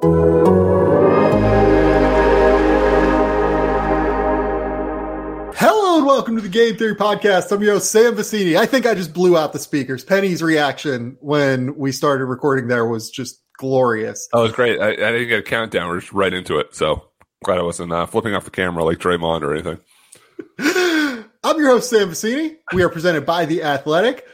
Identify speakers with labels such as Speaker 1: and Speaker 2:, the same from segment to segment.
Speaker 1: Hello and welcome to the Game Theory Podcast. I'm your host, Sam Vecenie. I think I just blew out the speakers. Penny's reaction when we started recording there was just glorious.
Speaker 2: Oh, it was great. I, I didn't get a countdown. We're just right into it. So glad I wasn't uh, flipping off the camera like Draymond or anything.
Speaker 1: I'm your host, Sam Vecenie. We are presented by The Athletic.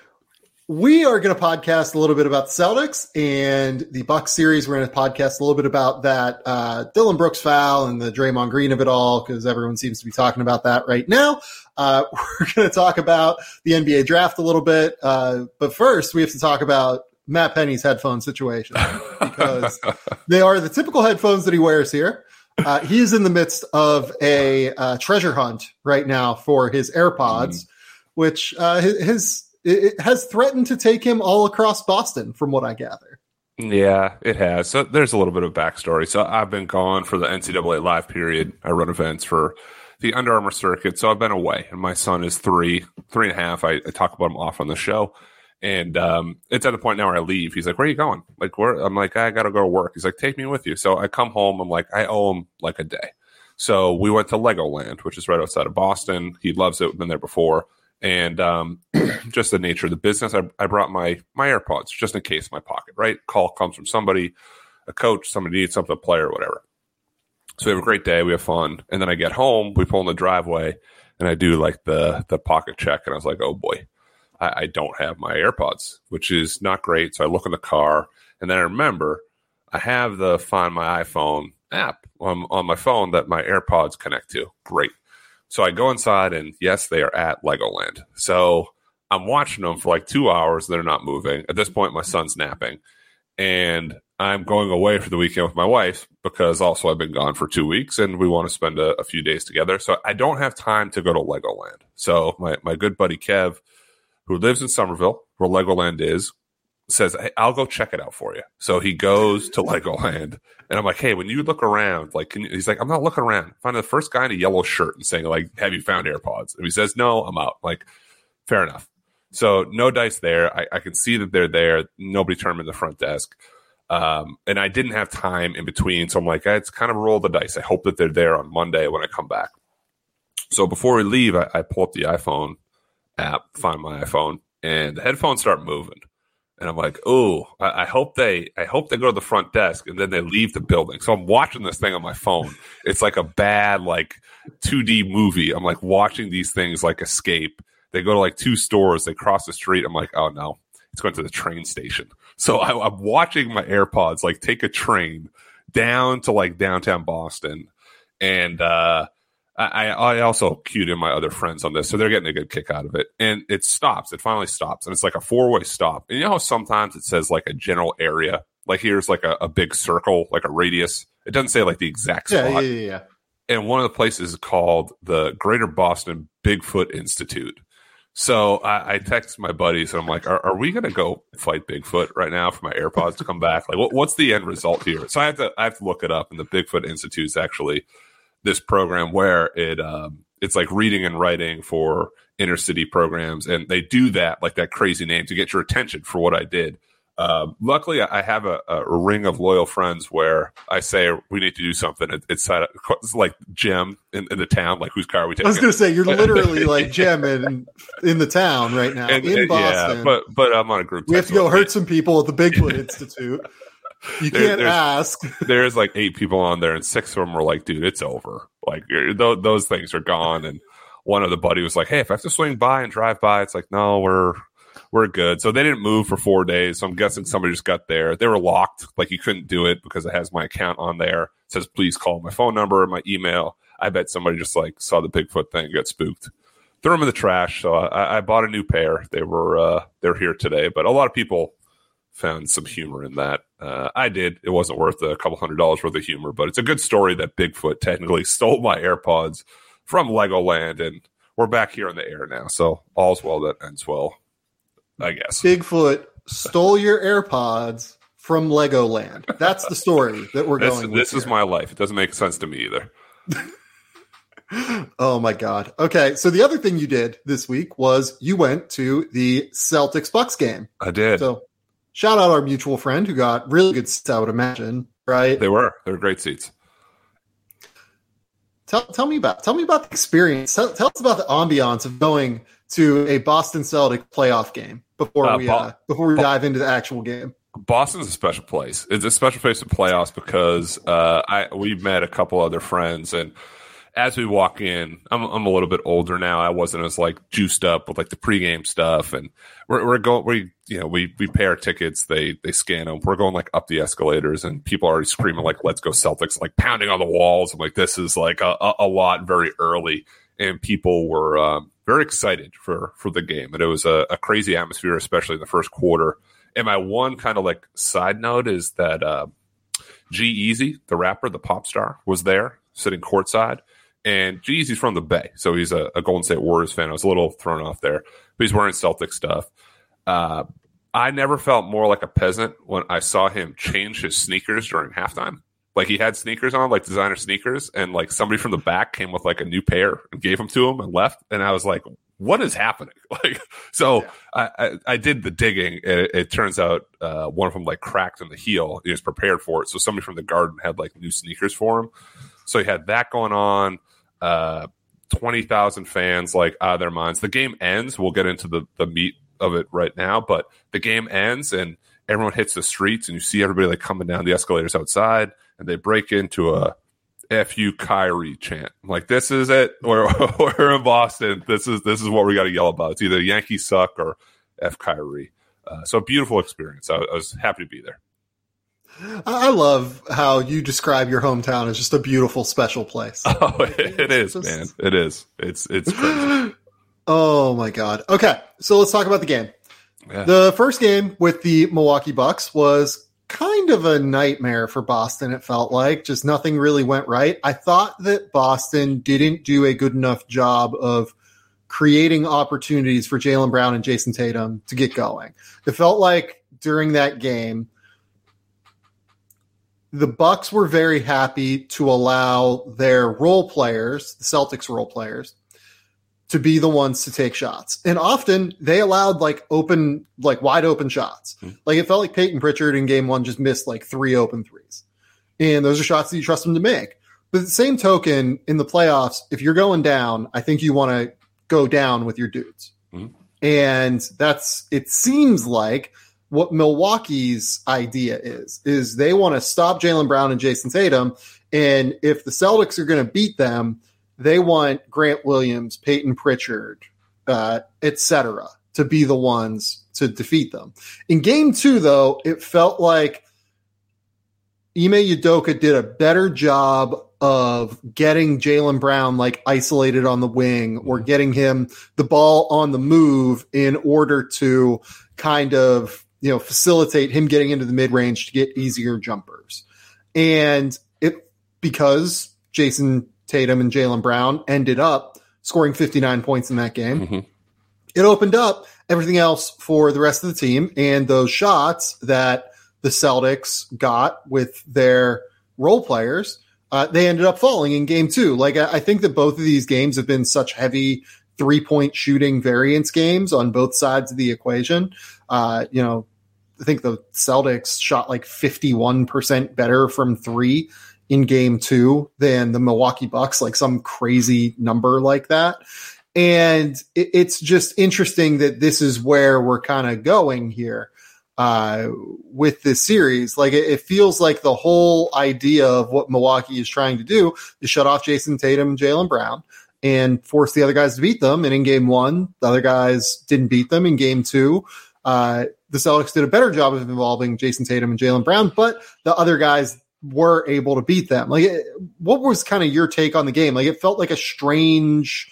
Speaker 1: We are going to podcast a little bit about the Celtics and the Bucks series. We're going to podcast a little bit about that uh, Dillon Brooks foul and the Draymond Green of it all because everyone seems to be talking about that right now. Uh, we're going to talk about the NBA draft a little bit, uh, but first we have to talk about Matt Penny's headphone situation because they are the typical headphones that he wears here. Uh, he is in the midst of a uh, treasure hunt right now for his AirPods, mm. which uh, his it, has threatened to take him all across Boston, from what I gather.
Speaker 2: Yeah, it has. So there's a little bit of backstory. So I've been gone for the NCAA live period. I run events for the Under Armour circuit. So I've been away, and my son is three, three and a half. I, I talk about him off on the show. And um, it's at the point now where I leave. He's like, "Where are you going?" Like, where? I'm like, "I got to go to work." He's like, "Take me with you." So I come home. I'm like, I owe him like a day. So we went to Legoland, which is right outside of Boston. He loves it. We've been there before and um, just the nature of the business. I, I, brought my my AirPods just in case my pocket. Right, call comes from somebody, a coach, somebody needs something, a player, whatever. So we have a great day, we have fun, and then I get home, we pull in the driveway, and I do like the the pocket check, and I was like, oh boy, I, I don't have my AirPods, which is not great. So I look in the car, and then I remember I have the Find My iPhone app on, on my phone that my AirPods connect to. Great. So I go inside, and yes, they are at Legoland. So I'm watching them for like two hours. They're not moving. At this point, my son's napping, and I'm going away for the weekend with my wife because also I've been gone for two weeks, and we want to spend a, a few days together. So I don't have time to go to Legoland. So my my good buddy Kev, who lives in Somerville, where Legoland is, says, hey, I'll go check it out for you. So he goes to Legoland. And I'm like, hey, when you look around, like, he's like, I'm not looking around. Find the first guy in a yellow shirt and saying, like, have you found AirPods? And he says, no, I'm out. Like, fair enough. So no dice there. I, I can see that they're there. Nobody turned in the front desk. Um, and I didn't have time in between. So I'm like, it's kind of roll the dice. I hope that they're there on Monday when I come back. So before we leave, I, I pull up the iPhone app, find my iPhone, and the headphones start moving and I'm like, oh, I, I, hope they, I hope they go to the front desk and then they leave the building. So I'm watching this thing on my phone. It's like a bad like 2D movie. I'm like watching these things like escape. They go to like two stores. They cross the street. I'm like, oh no, it's going to the train station. So I, I'm watching my AirPods like take a train down to like downtown Boston, and uh, I, I also cued in my other friends on this, so they're getting a good kick out of it. And it stops. It finally stops, and it's like a four way stop. And you know how sometimes it says like a general area, like here's like a, a big circle, like a radius. It doesn't say like the exact spot.
Speaker 1: Yeah, yeah, yeah.
Speaker 2: And one of the places is called the Greater Boston Bigfoot Institute. So I, I text my buddies and I'm like, are, are we going to go fight Bigfoot right now for my AirPods to come back? Like, what, what's the end result here? So I have to I have to look it up. And the Bigfoot Institute is actually this program where it um, it's like reading and writing for inner city programs, and they do that like that crazy name to get your attention for what I did. Uh, luckily, I have a, a, ring of loyal friends where I say we need to do something. It, it's, it's like Jim in, in, the town, like whose car we take.
Speaker 1: I was going to say you're literally like Jim in in the town right now and, in and, Boston.
Speaker 2: Yeah, but but I'm on a group.
Speaker 1: We have to go hurt some people at the Bigfoot Institute. You can't
Speaker 2: there's,
Speaker 1: ask.
Speaker 2: there's like eight people on there, and six of them were like, "Dude, it's over. Like th- those things are gone." And one of the buddy was like, "Hey, if I have to swing by and drive by, it's like, no, we're we're good." So they didn't move for four days. So I'm guessing somebody just got there. They were locked, like you couldn't do it because it has my account on there. It says, "Please call my phone number, or my email." I bet somebody just like saw the Bigfoot thing, got spooked threw them in the trash. So I, I, bought a new pair. They were uh, they're here today, but a lot of people found some humor in that. Uh, I did. It wasn't worth a couple hundred dollars worth of humor, but it's a good story that Bigfoot technically stole my AirPods from Legoland, and we're back here in the air now. So all's well that ends well, I guess.
Speaker 1: Bigfoot stole your AirPods from Legoland. That's the story that we're
Speaker 2: this,
Speaker 1: going.
Speaker 2: This is my life. It doesn't make sense to me either.
Speaker 1: Oh my god. Okay, so the other thing you did this week was you went to the Celtics Bucks game.
Speaker 2: I did.
Speaker 1: So shout out our mutual friend who got really good seats, I would imagine. Right?
Speaker 2: they were. They were great seats.
Speaker 1: Tell tell me about tell me about the experience. Tell, tell us about the ambiance of going to a Boston Celtic playoff game before
Speaker 2: Uh,
Speaker 1: we
Speaker 2: Bo-
Speaker 1: uh, before we
Speaker 2: Bo-
Speaker 1: dive into the actual game.
Speaker 2: Boston's a special place. It's a special place in playoffs because uh, I we met a couple other friends, and as we walk in, I'm I'm a little bit older now. I wasn't as like juiced up with like the pregame stuff, and we're we're going we you know we we pay our tickets. They they scan them. We're going like up the escalators, and people are already screaming like "Let's go Celtics!" like pounding on the walls. I'm like, this is like a, a, lot very early, and people were um, very excited for for the game, and it was a, a crazy atmosphere, especially in the first quarter. And my one kind of like side note is that uh, G-Eazy, the rapper, the pop star, was there sitting courtside. And geez, he's from the Bay, so he's a, a Golden State Warriors fan. I was a little thrown off there, but he's wearing Celtic stuff. Uh, I never felt more like a peasant when I saw him change his sneakers during halftime. Like he had sneakers on, like designer sneakers, and like somebody from the back came with like a new pair and gave them to him and left. And I was like, "What is happening?" Like, so
Speaker 1: Yeah.
Speaker 2: I, I, I did the digging. And it, it turns out uh, one of them like cracked in the heel. He was prepared for it. So somebody from the garden had like new sneakers for him. So he had that going on. Uh, Twenty thousand fans like out of their minds. The game ends. We'll get into the the meat of it right now, but the game ends and everyone hits the streets, and you see everybody like coming down the escalators outside, and they break into a "F you Kyrie" chant. I'm like, this is it. We're, we're in Boston. This is this is what we got to yell about. It's either Yankees suck or F Kyrie. Uh, so beautiful experience. I, I was happy to be there.
Speaker 1: I love how you describe your hometown as just a beautiful, special place.
Speaker 2: Oh, it, it is,
Speaker 1: Just-
Speaker 2: man. It is. It's it's crazy.
Speaker 1: oh my god. Okay, so let's talk about the game.
Speaker 2: Yeah.
Speaker 1: The first game with the Milwaukee Bucks was kind of a nightmare for Boston, it felt like. Just nothing really went right. I thought that Boston didn't do a good enough job of creating opportunities for Jaylen Brown and Jayson Tatum to get going. It felt like during that game, the Bucks were very happy to allow their role players, the Celtics role players, to be the ones to take shots. And often they allowed like open, like wide open shots.
Speaker 2: Hmm.
Speaker 1: Like it felt like Payton Pritchard in game one just missed like three open threes. And those are shots that you trust him to make. But the same token, in the playoffs, if you're going down, I think you want to go down with your dudes.
Speaker 2: Hmm.
Speaker 1: And that's, it seems like what Milwaukee's idea is, is they want to stop Jaylen Brown and Jayson Tatum. And if the Celtics are going to beat them, they want Grant Williams, Payton Pritchard, uh, etc., to be the ones to defeat them. In game two, though, it felt like Ime Udoka did a better job of getting Jaylen Brown like isolated on the wing or getting him the ball on the move in order to kind of you know facilitate him getting into the mid range to get easier jumpers. And it because Jayson Tatum and Jaylen Brown ended up scoring 59 points in that game.
Speaker 2: Mhm.
Speaker 1: It opened up everything else for the rest of the team. And those shots that the Celtics got with their role players, uh, they ended up falling in game two. Like, I, I think that both of these games have been such heavy three point shooting variance games on both sides of the equation. Uh, you know, I think the Celtics shot like 51% better from three in game two than the Milwaukee Bucks, like some crazy number like that. And it, it's just interesting that this is where we're kind of going here uh, with this series. Like it, it feels like the whole idea of what Milwaukee is trying to do is shut off Jayson Tatum Jaylen Brown and force the other guys to beat them. And in game one, the other guys didn't beat them. In game two, uh, the Celtics did a better job of involving Jayson Tatum and Jaylen Brown, but the other guys were able to beat them. Like, what was kind of your take on the game? Like, it felt like a strange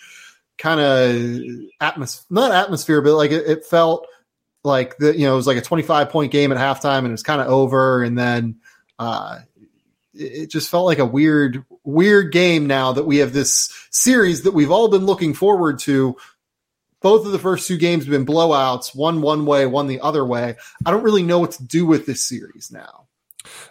Speaker 1: kind of atmosphere, not atmosphere, but like it, it felt like the you know it was like a 25 point game at halftime and it was kind of over and then uh it just felt like a weird weird game now that we have this series that we've all been looking forward to both of the first two games have been blowouts one one way one the other way i don't really know what to do with this series now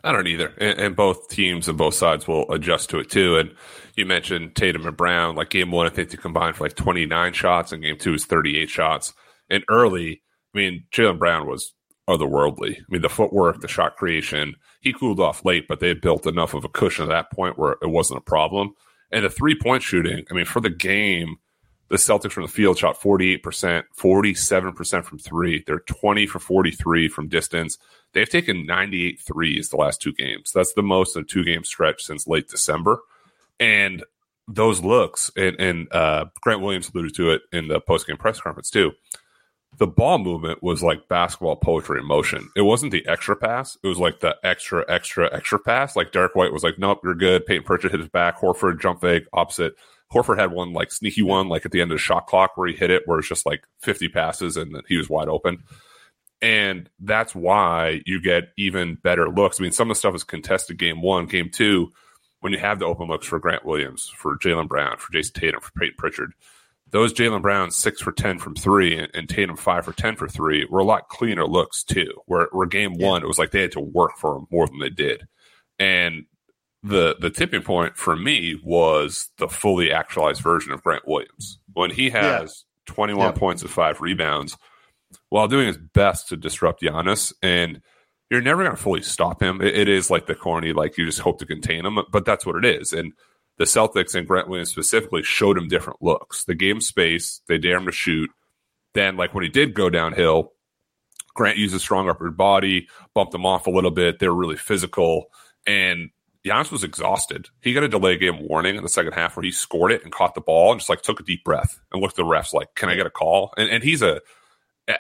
Speaker 2: I don't either. And, and, both teams and both sides will adjust to it too. And you mentioned Tatum and Brown. Like game one, I think they combined for like 29 shots, and game two is 38 shots. And early, I mean, Jaylen Brown was otherworldly. I mean, the footwork, the shot creation, he cooled off late, but they had built enough of a cushion at that point where it wasn't a problem. And the three point shooting, I mean, for the game, the Celtics from the field shot 48%, 47% from three. They're 20 for 43 from distance. They've taken 98 threes the last two games. That's the most in a two game stretch since late December. And those looks, and, and uh, Grant Williams alluded to it in the post game press conference too. The ball movement was like basketball poetry in motion. It wasn't the extra pass. It was like the extra, extra, extra pass. Like Derrick White was like, nope, you're good. Payton Pritchard hit his back. Horford jump fake opposite. Horford had one like sneaky one, like at the end of the shot clock where he hit it, where it's just like 50 passes and he was wide open. And that's why you get even better looks. I mean, some of the stuff is contested game one, game two, when you have the open looks for Grant Williams, for Jaylen Brown, for Jayson Tatum, for Payton Pritchard. Those Jaylen Brown six for 10 from three and, and, Tatum five for 10 for three were a lot cleaner looks too. Where, where game yeah. one, it was like they had to work for them more than they did. And the the tipping point for me was the fully actualized version of Grant Williams when he has yeah. 21 yeah. points and five rebounds while doing his best to disrupt Giannis. And you're never going to fully stop him. It, it is like the corny, like you just hope to contain him, but that's what it is. And the Celtics and Grant Williams specifically showed him different looks. The game space, they dare him to shoot. Then, like when he did go downhill, Grant used a strong upper body, bumped him off a little bit. They were really physical. And Giannis was exhausted. He got a delay game warning in the second half where he scored it and caught the ball and just like took a deep breath and looked at the refs like, "Can I get a call?" And, and he's a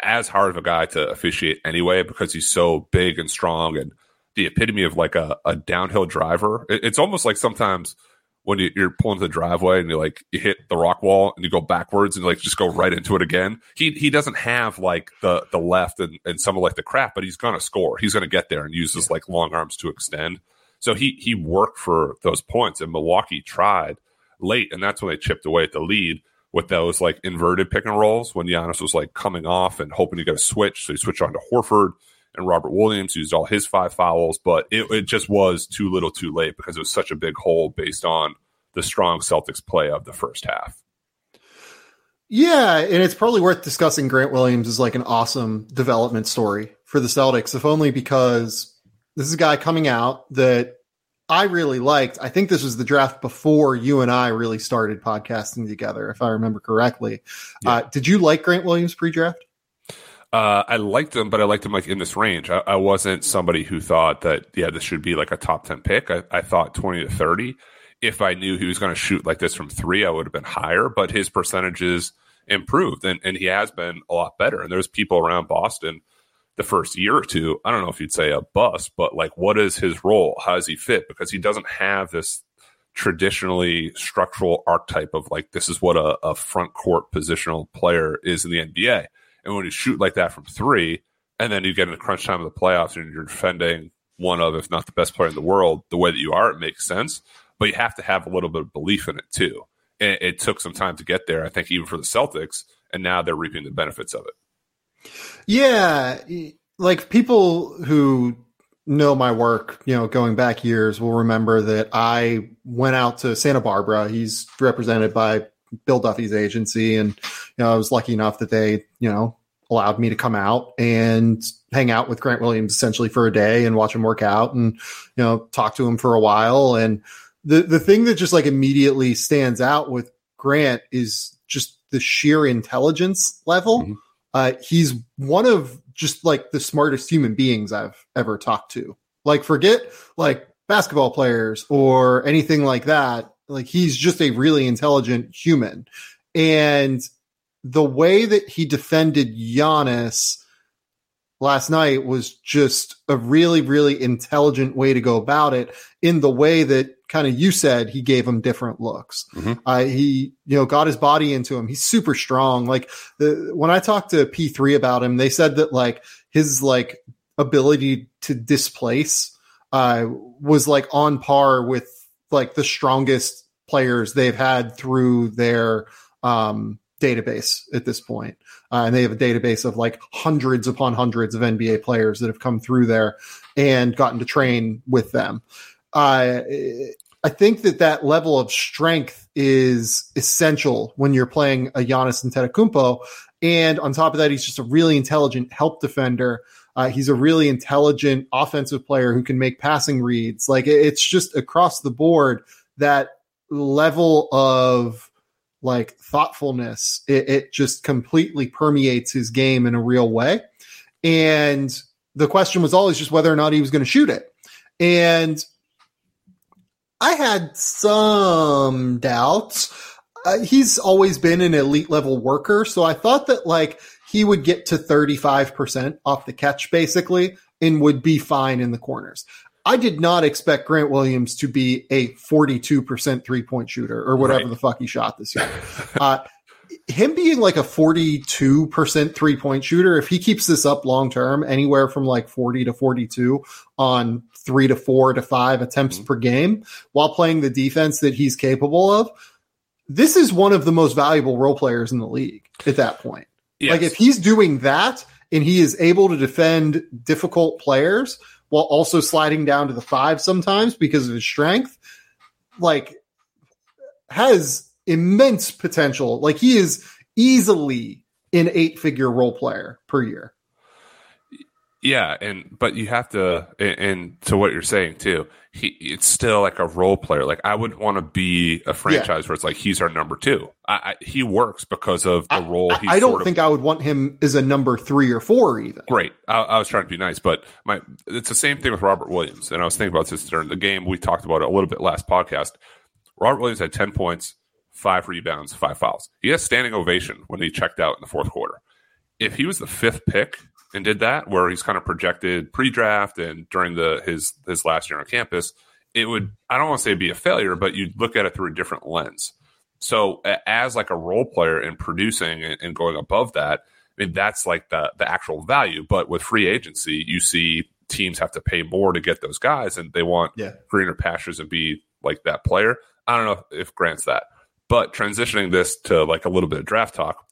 Speaker 2: as hard of a guy to officiate anyway because he's so big and strong and the epitome of like a, a downhill driver. It, it's almost like sometimes when you, are pulling to the driveway and you like you hit the rock wall and you go backwards and like just go right into it again. He he doesn't have like the the left and, and some of like the crap, but he's gonna score. He's gonna get there and use his like long arms to extend. So he he worked for those points, and Milwaukee tried late, and that's when they chipped away at the lead with those like inverted pick and rolls when Giannis was like coming off and hoping to get a switch. So he switched on to Horford and Robert Williams used all his five fouls, but it, it just was too little too late because it was such a big hole based on the strong Celtics play of the first half.
Speaker 1: Yeah, and it's probably worth discussing Grant Williams is like an awesome development story for the Celtics, if only because this is a guy coming out that I really liked. I think this was the draft before you and I really started podcasting together, if I remember correctly. Yeah. Uh, did you like Grant Williams pre-draft?
Speaker 2: Uh, I liked him, but I liked him like in this range. I, I, wasn't somebody who thought that yeah, this should be like a top ten pick. I, I thought twenty to thirty. If I knew he was going to shoot like this from three, I would have been higher. But his percentages improved, and and he has been a lot better. And there's people around Boston the first year or two, I don't know if you'd say a bust, but like, what is his role? How does he fit? Because he doesn't have this traditionally structural archetype of like, this is what a, a front court positional player is in the NBA. And when you shoot like that from three, and then you get in the crunch time of the playoffs and you're defending one of, if not the best player in the world, the way that you are, it makes sense. But you have to have a little bit of belief in it too. It took some time to get there, I think, even for the Celtics. And now they're reaping the benefits of it.
Speaker 1: Yeah, like people who know my work, you know, going back years will remember that I went out to Santa Barbara. He's represented by Bill Duffy's agency, and you know, I was lucky enough that they, you know, allowed me to come out and hang out with Grant Williams essentially for a day and watch him work out and you know talk to him for a while. And the the thing that just like immediately stands out with Grant is just the sheer intelligence level. Mm-hmm uh, he's one of just like the smartest human beings I've ever talked to. Like, forget like basketball players or anything like that. Like, he's just a really intelligent human. And the way that he defended Giannis last night was just a really, really intelligent way to go about it in the way that kind of you said he gave him different looks. Mm-hmm. Uh, he, you know, got his body into him. He's super strong. Like the, when I talked to P3 about him, they said that like his like ability to displace uh, was like on par with like the strongest players they've had through their um, database at this point. Uh, and they have a database of like hundreds upon hundreds of NBA players that have come through there and gotten to train with them. Uh, I think that that level of strength is essential when you're playing a Giannis Antetokounmpo. And on top of that, he's just a really intelligent help defender. Uh, he's a really intelligent offensive player who can make passing reads. Like it's just across the board that level of like thoughtfulness, it, it just completely permeates his game in a real way. And the question was always just whether or not he was going to shoot it. And I had some doubts. Uh, he's always been an elite level worker. So I thought that like he would get to 35% off the catch basically and would be fine in the corners. I did not expect Grant Williams to be a 42% three point shooter or whatever right. the fuck he shot this year. uh, him being like a 42% three point shooter, if he keeps this up long term, anywhere from like 40 to 42 on three to four to five attempts mm-hmm. per game while playing the defense that he's capable of, this is one of the most valuable role players in the league at that point. Yes. Like if he's doing that and he is able to defend difficult players while also sliding down to the five sometimes because of his strength, like has immense potential. Like he is easily an eight figure role player per year.
Speaker 2: Yeah, and but you have to, and, and to what you're saying too, he it's still like a role player. Like I would want to be a franchise yeah. where it's like he's our number two. I, I, he works because of the role.
Speaker 1: I, I don't think of, I would want him as a number three or four even.
Speaker 2: Great, I, I, was trying to be nice, but my it's the same thing with Robert Williams. And I was thinking about this during the game. We talked about it a little bit last podcast. Robert Williams had ten points, five rebounds, five fouls. He has standing ovation when he checked out in the fourth quarter. If he was the fifth pick and did that, where he's kind of projected pre-draft and during the his his last year on campus, it would I don't want to say be a failure, but you'd look at it through a different lens. So as like a role player and producing and going above that, I mean that's like the the actual value. But with free agency, you see teams have to pay more to get those guys, and they want yeah. greener pastures and be like that player. I don't know if Grant's that, but transitioning this to like a little bit of draft talk,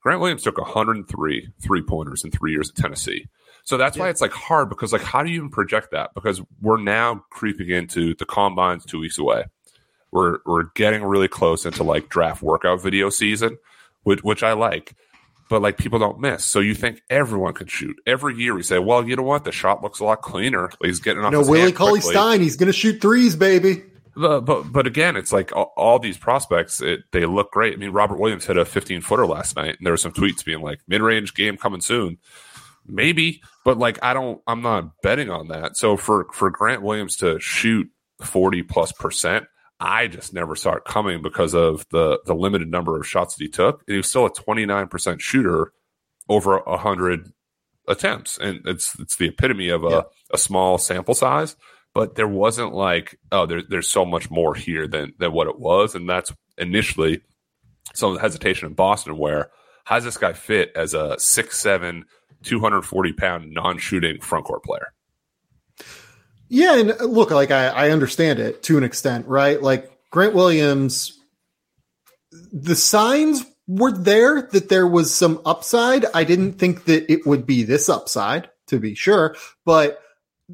Speaker 2: Grant Williams took 103 three pointers in three years at Tennessee. So that's yeah. why it's like hard because like how do you even project that? Because we're now creeping into the combines two weeks away. We're we're getting really close into like draft workout video season, which which I like. But like people don't miss. So you think everyone can shoot. Every year we say, well, you know what? The shot looks a lot cleaner. He's getting off.
Speaker 1: No, Willie Cauley Stein, he's gonna shoot threes, baby.
Speaker 2: But, but, but again, it's like all, all these prospects, it, they look great. I mean, Robert Williams hit a 15 footer last night, and there were some tweets being like, mid range game coming soon. Maybe, but like, I don't, I'm not betting on that. So for, for Grant Williams to shoot 40 plus percent, I just never saw it coming because of the, the limited number of shots that he took. And he was still a 29% shooter over a hundred attempts. And it's, it's the epitome of a, yeah. a small sample size but there wasn't like, oh, there, there's so much more here than than what it was, and that's initially some of the hesitation in Boston where how does this guy fit as a 6'7", 240 pound non shooting front court player?
Speaker 1: Yeah, and look, like I, I understand it to an extent, right? Like Grant Williams, the signs were there that there was some upside. I didn't think that it would be this upside, to be sure, but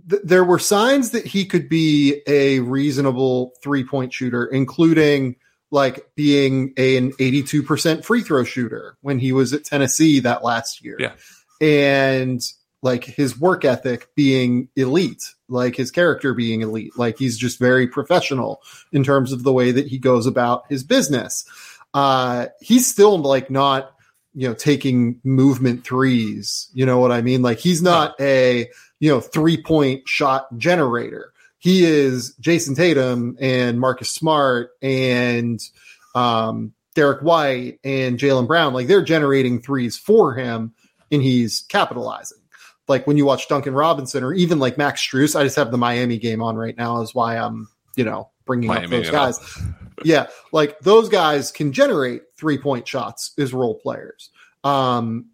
Speaker 1: th- there were signs that he could be a reasonable three point shooter, including like being a, an 82% free throw shooter when he was at Tennessee that last year.
Speaker 2: Yeah.
Speaker 1: And like his work ethic being elite, like his character being elite. Like he's just very professional in terms of the way that he goes about his business. Uh, he's still like not, you know, taking movement threes. You know what I mean? Like he's not a you know, three point shot generator. He is jayson Tatum and Marcus Smart and um, Derrick White and jaylen Brown. Like they're generating threes for him and he's capitalizing. like when you watch Duncan Robinson or even like Max Strus, I just have the Miami game on right now is why I'm, you know, bringing Miami, up those guys. Yeah. Like those guys can generate three point shots as role players. Um,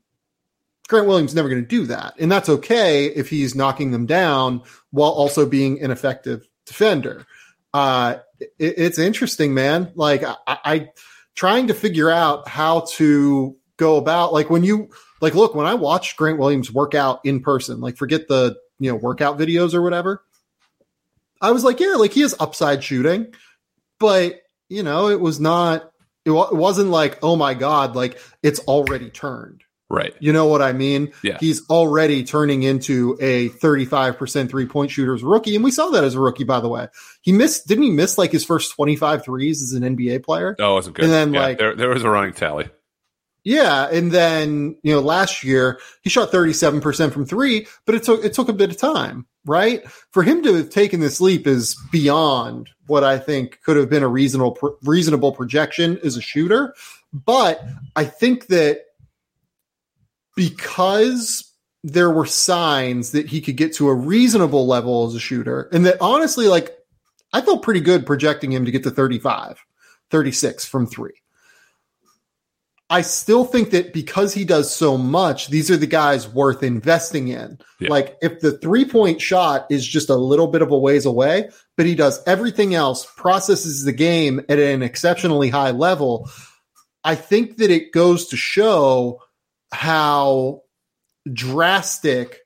Speaker 1: Grant Williams never going to do that. And that's okay if he's knocking them down while also being an effective defender. Uh, it, it's interesting, man. Like I, I trying to figure out how to go about like when you like look when I watch Grant Williams work out in person, like forget the you know workout videos or whatever. I was like, yeah, like he has upside shooting, but you know, it was not. It, w- it wasn't like, oh my god, like it's already turned.
Speaker 2: Right.
Speaker 1: You know what I mean?
Speaker 2: Yeah.
Speaker 1: He's already turning into a 35% three point shooter as a rookie. And we saw that as a rookie, by the way. He missed, didn't he miss like his first 25 threes as an NBA player?
Speaker 2: Oh, it wasn't good.
Speaker 1: And then
Speaker 2: yeah,
Speaker 1: like,
Speaker 2: there, there was a running tally.
Speaker 1: Yeah. And then, you know, last year he shot 37% from three, but it took, it took a bit of time, right? For him to have taken this leap is beyond what I think could have been a reasonable, reasonable projection as a shooter. But I think that because there were signs that he could get to a reasonable level as a shooter and that honestly like i felt pretty good projecting him to get to 35 36 from three i still think that because he does so much these are the guys worth investing in
Speaker 2: Yeah.
Speaker 1: like if the three point shot is just a little bit of a ways away but he does everything else processes the game at an exceptionally high level i think that it goes to show how drastic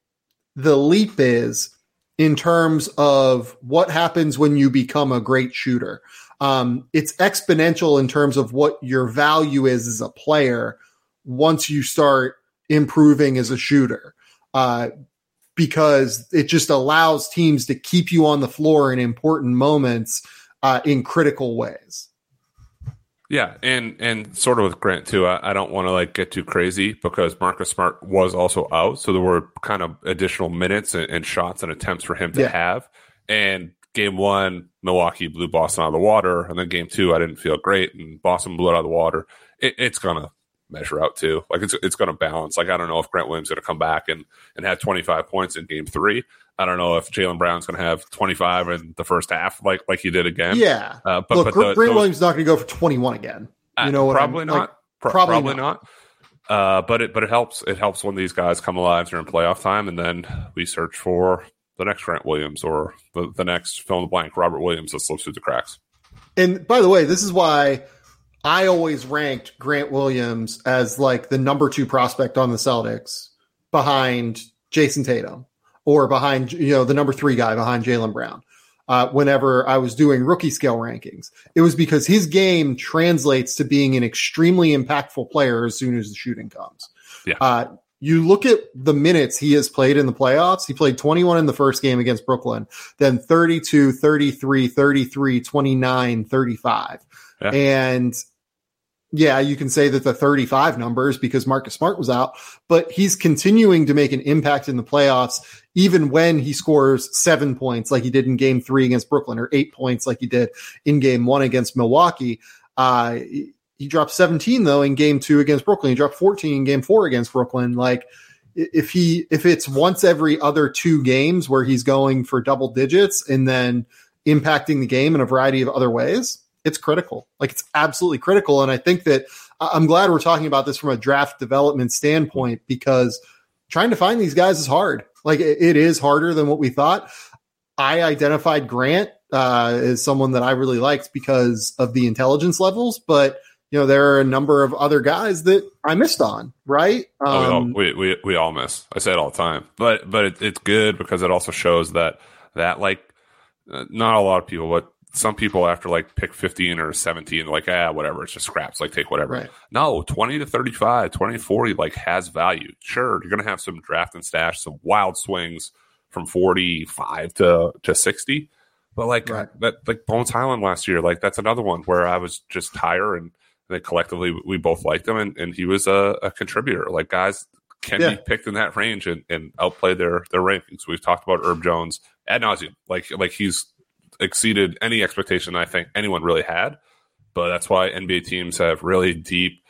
Speaker 1: the leap is in terms of what happens when you become a great shooter. Um, it's exponential in terms of what your value is as a player once you start improving as a shooter. Uh, because it just allows teams to keep you on the floor in important moments uh, in critical ways.
Speaker 2: Yeah, and and sort of with Grant too. I, I don't want to like get too crazy because Marcus Smart was also out, so there were kind of additional minutes and, and shots and attempts for him to
Speaker 1: Yeah.
Speaker 2: have. And game one, Milwaukee blew Boston out of the water, and then game two, I didn't feel great, and Boston blew it out of the water. It, it's gonna measure out too. Like it's it's gonna balance. Like I don't know if Grant Williams is gonna come back and and have twenty five points in game three. I don't know if Jaylen Brown's gonna have twenty five in the first half, like like he did again.
Speaker 1: Yeah.
Speaker 2: Uh, but
Speaker 1: Look,
Speaker 2: but
Speaker 1: Grant
Speaker 2: those-
Speaker 1: Williams is not going to go for 21 again. You know what I'm-
Speaker 2: probably
Speaker 1: like,
Speaker 2: not. Pro-
Speaker 1: probably
Speaker 2: probably, not. Uh, but it but it helps. It helps when these guys come alive during playoff time, and then we search for the next Grant Williams or the, the next fill in the blank Robert Williams that slips through the cracks.
Speaker 1: And by the way, this is why I always ranked Grant Williams as like the number two prospect on the Celtics behind Jayson Tatum or behind, you know, the number three guy behind Jaylen Brown. Uh, whenever I was doing rookie scale rankings, it was because his game translates to being an extremely impactful player as soon as the shooting comes.
Speaker 2: Yeah.
Speaker 1: Uh, you look at the minutes he has played in the playoffs. He played 21 in the first game against Brooklyn, then 32, 33, 33, 29, 35.
Speaker 2: Yeah.
Speaker 1: And yeah, you can say that the 35 numbers because Marcus Smart was out, but he's continuing to make an impact in the playoffs, even when he scores seven points like he did in game three against Brooklyn or eight points like he did in game one against Milwaukee. Uh, he- dropped 17 though in game two against Brooklyn. He dropped 14 in game four against Brooklyn. Like if he, if it's once every other two games where he's going for double digits and then impacting the game in a variety of other ways, it's critical. Like it's absolutely critical. And I think that I'm glad we're talking about this from a draft development standpoint because trying to find these guys is hard. Like it, it is harder than what we thought. I identified Grant uh, as someone that I really liked because of the intelligence levels, but you know there are a number of other guys that I missed on. Right?
Speaker 2: Oh, we, all,
Speaker 1: Um,
Speaker 2: we, we we all miss. I say it all the time, but but it, it's good because it also shows that that like uh, not a lot of people, but some people after like pick fifteen or seventeen, like ah whatever, it's just scraps. Like take whatever.
Speaker 1: Right.
Speaker 2: No, 20 to 35, 20 to 40, like has value. Sure, you're going to have some draft and stash, some wild swings from 45 to, to 60. But like
Speaker 1: Right.
Speaker 2: that, like Bones Hyland last year, like that's another one where I was just higher and then collectively we both liked him and, and he was a, a contributor. Like guys can
Speaker 1: Yeah.
Speaker 2: be picked in that range and, and outplay their, their rankings. We've talked about Herb Jones ad nauseum. Like, like he's exceeded any expectation I think anyone really had. But that's why NBA teams have really deep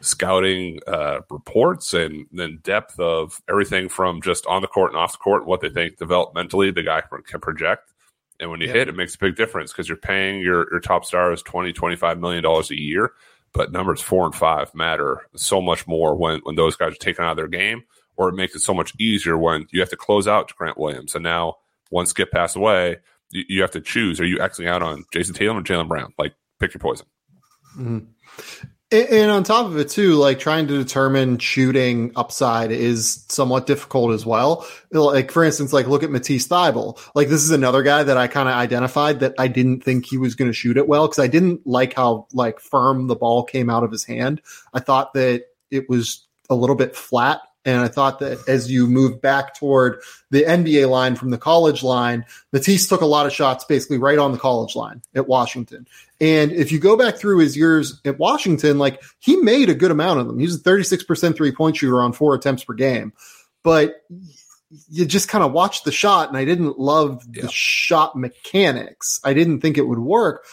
Speaker 2: scouting uh, reports and then depth of everything from just on the court and off the court, what they think developmentally the guy can project. And when you hit, it makes a big difference because you're paying your, your top stars 20, 25 million dollars a year. But numbers four and five matter so much more when, when those guys are taken out of their game, or it makes it so much easier when you have to close out to Grant Williams. And now, one skip pass away, you, you have to choose: are you Xing out on Jayson Tatum or Jaylen Brown? Like, pick your poison.
Speaker 1: Mm-hmm. And on top of it, too, like trying to determine shooting upside is somewhat difficult as well. Like, for instance, like look at Matisse Thybulle. Like, this is another guy that I kind of identified that I didn't think he was going to shoot it well because I didn't like how like firm the ball came out of his hand. I thought that it was a little bit flat and I thought that as you move back toward the NBA line from the college line, Matisse took a lot of shots basically right on the college line at Washington. And if you go back through his years at Washington, like he made a good amount of them. He's a 36% three point shooter on four attempts per game. But you just kind of watched the shot, and I didn't love the shot mechanics. I didn't think it would work.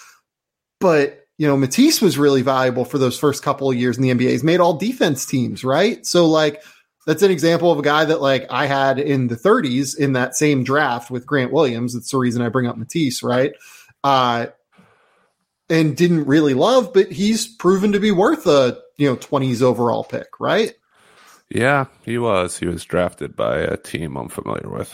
Speaker 1: But you know, Matisse was really valuable for those first couple of years in the NBA. He's made all defense teams, right? So like that's an example of a guy that like I had in the 30s in that same draft with Grant Williams. That's the reason I bring up Matisse, right? Uh, and didn't really love, but he's proven to be worth a you know 20s overall pick, right?
Speaker 2: Yeah, he was. He was drafted by a team I'm familiar with.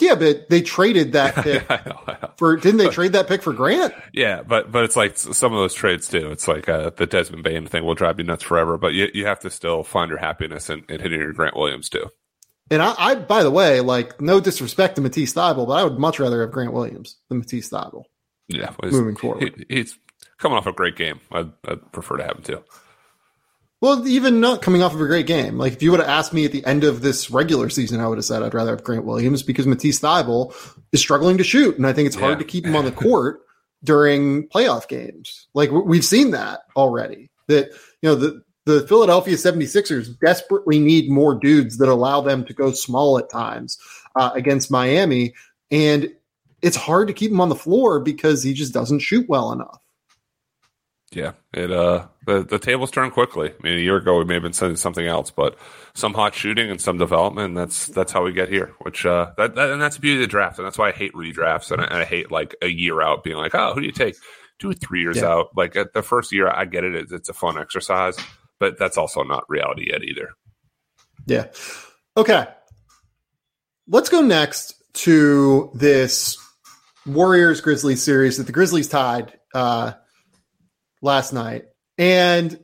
Speaker 1: Yeah, but they traded that pick
Speaker 2: I know, I know.
Speaker 1: for didn't they trade that pick for Grant?
Speaker 2: Yeah, but but it's like some of those trades too. It's like uh, the Desmond Bane thing will drive you nuts forever, but you you have to still find your happiness in, in hitting your Grant Williams too.
Speaker 1: And I, I, by the way, like no disrespect to Matisse Thybulle, but I would much rather have Grant Williams than Matisse Thybulle.
Speaker 2: Yeah, well,
Speaker 1: moving forward,
Speaker 2: he, he's coming off a great game. I'd, I'd prefer to have him too.
Speaker 1: Well, even not coming off of a great game. Like if you would have asked me at the end of this regular season, I would have said I'd rather have Grant Williams because Matisse Thybulle is struggling to shoot, and I think it's hard to keep him on the court during playoff games. Like we've seen that already. That you know the the Philadelphia 76ers desperately need more dudes that allow them to go small at times uh, against Miami, and it's hard to keep him on the floor because he just doesn't shoot well enough.
Speaker 2: Yeah, it uh the the tables turn quickly. I mean, a year ago we may have been saying something else, but some hot shooting and some development. And that's that's how we get here. Which uh that, that and that's the beauty of the draft, and that's why I hate redrafts and I, and I hate like a year out being like, oh, who do you take? Do it three years
Speaker 1: Yeah.
Speaker 2: out. Like at the first year, I get it. It's, it's a fun exercise, but that's also not reality yet either.
Speaker 1: Yeah. Okay. Let's go next to this Warriors Grizzlies series that the Grizzlies tied uh, last night. And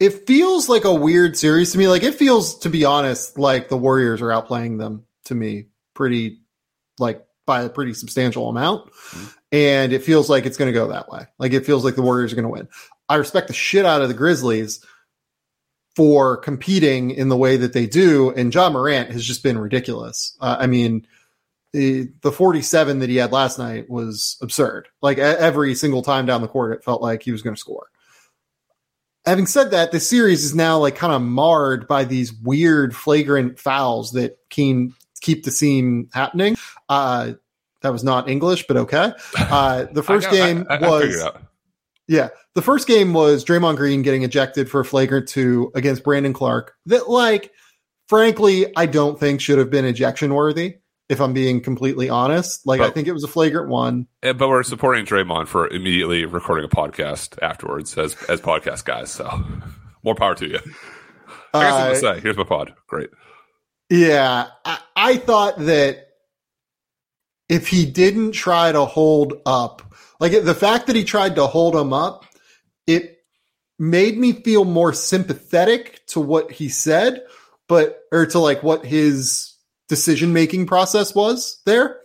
Speaker 1: it feels like a weird series to me. Like it feels, to be honest, like the Warriors are outplaying them to me pretty, like by a pretty substantial amount. And it feels like it's going to go that way. Like it feels like the Warriors are going to win. I respect the shit out of the Grizzlies for competing in the way that they do. And Ja Morant has just been ridiculous. Uh, I mean, the, the 47 that he had last night was absurd. Like every single time down the court, it felt like he was going to score. Having said that, the series is now like kind of marred by these weird flagrant fouls that can keep the scene happening. Uh, that was not English, but okay. Uh, the first
Speaker 2: I got-
Speaker 1: game
Speaker 2: I, I, I
Speaker 1: was
Speaker 2: out.
Speaker 1: yeah. The first game was Draymond Green getting ejected for a flagrant two against Brandon Clarke that, like, frankly, I don't think should have been ejection worthy, if I'm being completely honest. Like, I think it was a flagrant one.
Speaker 2: Eh, But we're supporting Draymond for immediately recording a podcast afterwards as as podcast guys. So more power to you. I guess I'm
Speaker 1: Uh,
Speaker 2: gonna say, here's my pod. Great.
Speaker 1: Yeah. I, I thought that if he didn't try to hold up, like the fact that he tried to hold him up, it made me feel more sympathetic to what he said, but, or to like what his decision making process was there.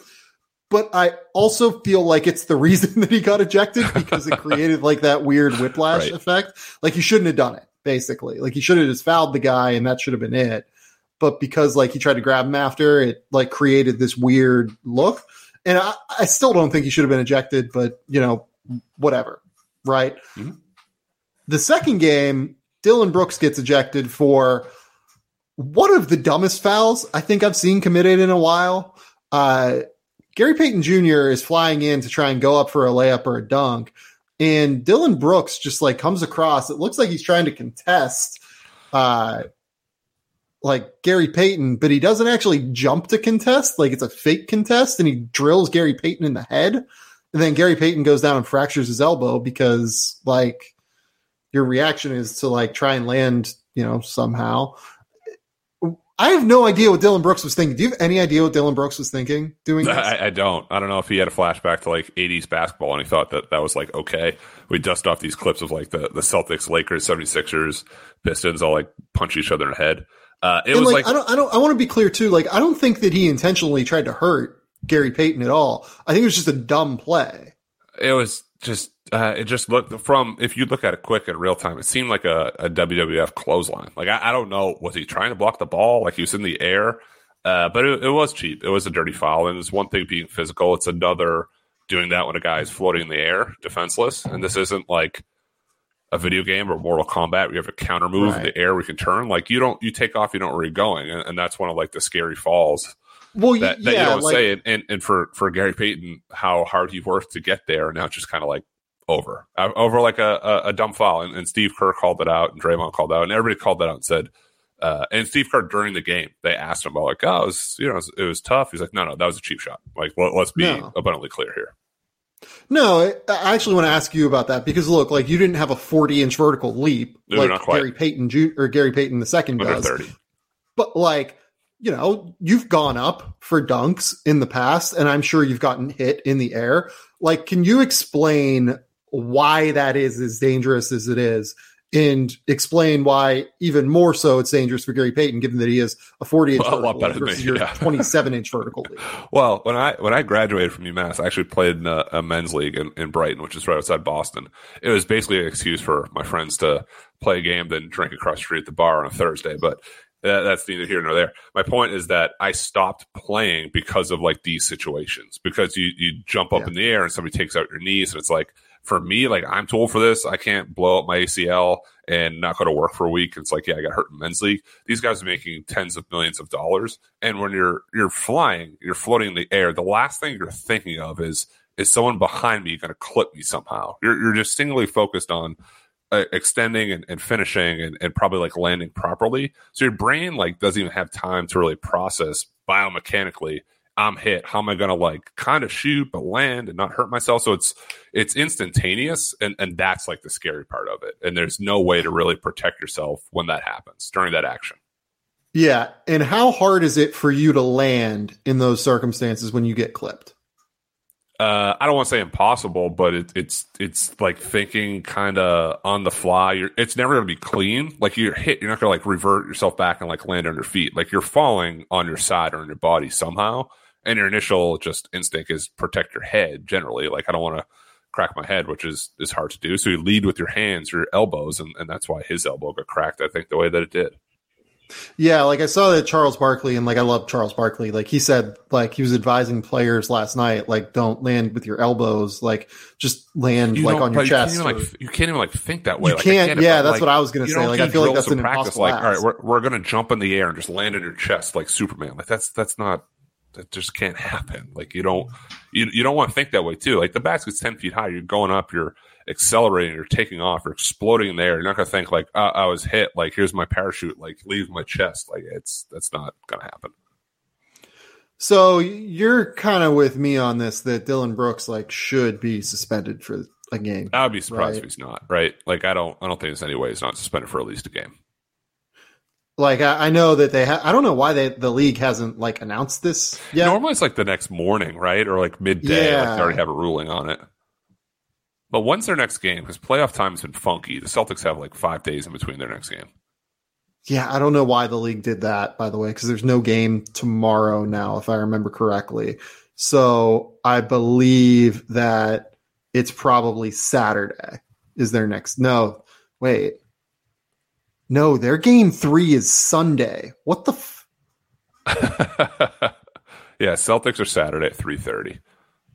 Speaker 1: But I also feel like it's the reason that he got ejected because it created like that weird whiplash
Speaker 2: Right.
Speaker 1: effect. Like he shouldn't have done it, basically. Like he should have just fouled the guy and that should have been it but because like he tried to grab him after it like created this weird look and i, I still don't think he should have been ejected but you know whatever right
Speaker 2: Mhm.
Speaker 1: the second game dillon brooks gets ejected for one of the dumbest fouls i think i've seen committed in a while uh, gary payton jr is flying in to try and go up for a layup or a dunk and Dillon Brooks just like comes across. It looks like he's trying to contest, uh, like Gary Payton, but he doesn't actually jump to contest. Like it's a fake contest, and he drills Gary Payton in the head, and then Gary Payton goes down and fractures his elbow because like your reaction is to like try and land, you know, somehow. I have no idea what Dillon Brooks was thinking. Do you have any idea what Dillon Brooks was thinking doing this?
Speaker 2: I, I, don't. I don't know if he had a flashback to like 80s basketball and he thought that that was like, okay, we dust off these clips of like the, the Celtics, Lakers, 76ers, Pistons all like punch each other in the head. Uh, it
Speaker 1: and
Speaker 2: was
Speaker 1: like,
Speaker 2: like,
Speaker 1: I don't, I don't, I want to be clear too. Like, I don't think that he intentionally tried to hurt Gary Payton at all. I think it was just a dumb play.
Speaker 2: it was just, uh, it just looked from, if you look at it quick in real time, it seemed like a, a WWF clothesline. Like, I, I don't know, was he trying to block the ball? Like he was in the air? Uh, but it, it was cheap. It was a dirty foul. And it's one thing being physical. It's another doing that when a guy is floating in the air, defenseless. And this isn't like a video game or Mortal Kombat. where You have a counter move in the air. We can turn. Like you don't, you take off. You don't know where you're going, and, and that's one of like the scary falls
Speaker 1: Well,
Speaker 2: that
Speaker 1: yeah,
Speaker 2: you don't
Speaker 1: like,
Speaker 2: say. And, and and for for Gary Payton, how hard he worked to get there, and now it's just kind of like over, uh, over like a, a, dumb foul. And, and Steve Kerr called it out, and Draymond called out, and everybody called that out and said. Uh, and Steve Kerr during the game, they asked him about like, oh, it was, you know, it was, it was tough. He's like, no, no, that was a cheap shot. Like, let, us be
Speaker 1: No.
Speaker 2: abundantly clear here.
Speaker 1: No, I- actually want to ask you about that because look, like you didn't have a 40 inch vertical leap
Speaker 2: No,
Speaker 1: like. Gary Payton or Gary Payton the second does.
Speaker 2: thirty.
Speaker 1: But like, you know, you've gone up for dunks in the past, and I'm sure you've gotten hit in the air. Like, can you explain why that is as dangerous as it is? And explain why even more so it's dangerous for Gary Payton, given that he is a 40 inch
Speaker 2: Well,
Speaker 1: vertical
Speaker 2: better
Speaker 1: leap
Speaker 2: than me,
Speaker 1: versus your
Speaker 2: yeah.
Speaker 1: 27 inch vertical.
Speaker 2: Well, when I when I graduated from UMass, I actually played in a, a men's league in, in Brighton, which is right outside Boston. It was basically an excuse for my friends to play a game, then drink across the street at the bar on a Thursday. But that, that's neither here nor there. My point is that I stopped playing because of like these situations. Because you you jump up
Speaker 1: Yeah.
Speaker 2: in the air and somebody takes out your knees, and it's like for me, like I'm too old for this. I can't blow up my ACL and not go to work for a week. It's like, yeah, I got hurt in men's league. These guys are making tens of millions of dollars, and when you're you're flying, you're floating in the air. The last thing you're thinking of is is someone behind me going to clip me somehow. You're you're just singly focused on uh, extending and, and finishing and, and probably like landing properly. So your brain like doesn't even have time to really process biomechanically. I'm hit. How am I going to like kind of shoot but land and not hurt myself? So it's it's instantaneous, and and that's like the scary part of it. And there's no way to really protect yourself when that happens during that action.
Speaker 1: Yeah. And how hard is it for you to land in those circumstances when you get clipped?
Speaker 2: uh, I don't want to say impossible, but it, it's it's like thinking kind of on the fly. You're, it's never going to be clean. Like you're hit, you're not going to like revert yourself back and like land on your feet. Like you're falling on your side or on your body somehow, and your initial just instinct is protect your head. Generally, like I don't want to crack my head, which is is hard to do. So you lead with your hands, or your elbows, and, and that's why his elbow got cracked. I think the way that it did.
Speaker 1: Yeah, like I saw that Charles Barkley, and like I love Charles Barkley. Like he said, like he was advising players last night, like don't land with your elbows, like just land
Speaker 2: You
Speaker 1: like on your
Speaker 2: but
Speaker 1: chest.
Speaker 2: You can't, even,
Speaker 1: or-
Speaker 2: like, you can't even like think that way.
Speaker 1: you
Speaker 2: Like,
Speaker 1: can't.
Speaker 2: it,
Speaker 1: yeah, that's
Speaker 2: like,
Speaker 1: what I was gonna say. Like I feel like that's an
Speaker 2: practice.
Speaker 1: impossible
Speaker 2: Like, all right, we're, we're gonna jump in the air and just land on your chest like Superman. Like that's that's not that just can't happen. Like you don't you you don't want to think that way too. Like the basket's ten feet high. You're going up. You're accelerating. You're taking off. You're exploding in the air. You're not gonna think like uh, I was hit. Like here's my parachute. Like leave my chest. Like it's that's not gonna happen.
Speaker 1: So you're kind of with me on this that Dillon Brooks like should be suspended for a game.
Speaker 2: I would be surprised
Speaker 1: Right.
Speaker 2: if he's not. Right? Like I don't I don't think there's any way he's not suspended for at least a game.
Speaker 1: Like I, I know that they. Ha- I don't know why they the league hasn't like announced this yet.
Speaker 2: Normally it's like the next morning, right? Or like midday. Like
Speaker 1: Yeah.
Speaker 2: they already have a ruling on it. But when's their next game? Because playoff time's been funky. The Celtics have like five days in between their next game.
Speaker 1: Yeah, I don't know why the league did that, by the way, because there's no game tomorrow now, if I remember correctly. So I believe that it's probably Saturday is their next. No, wait. No, their game three is Sunday. What the? F-
Speaker 2: yeah, Celtics are Saturday at three thirty.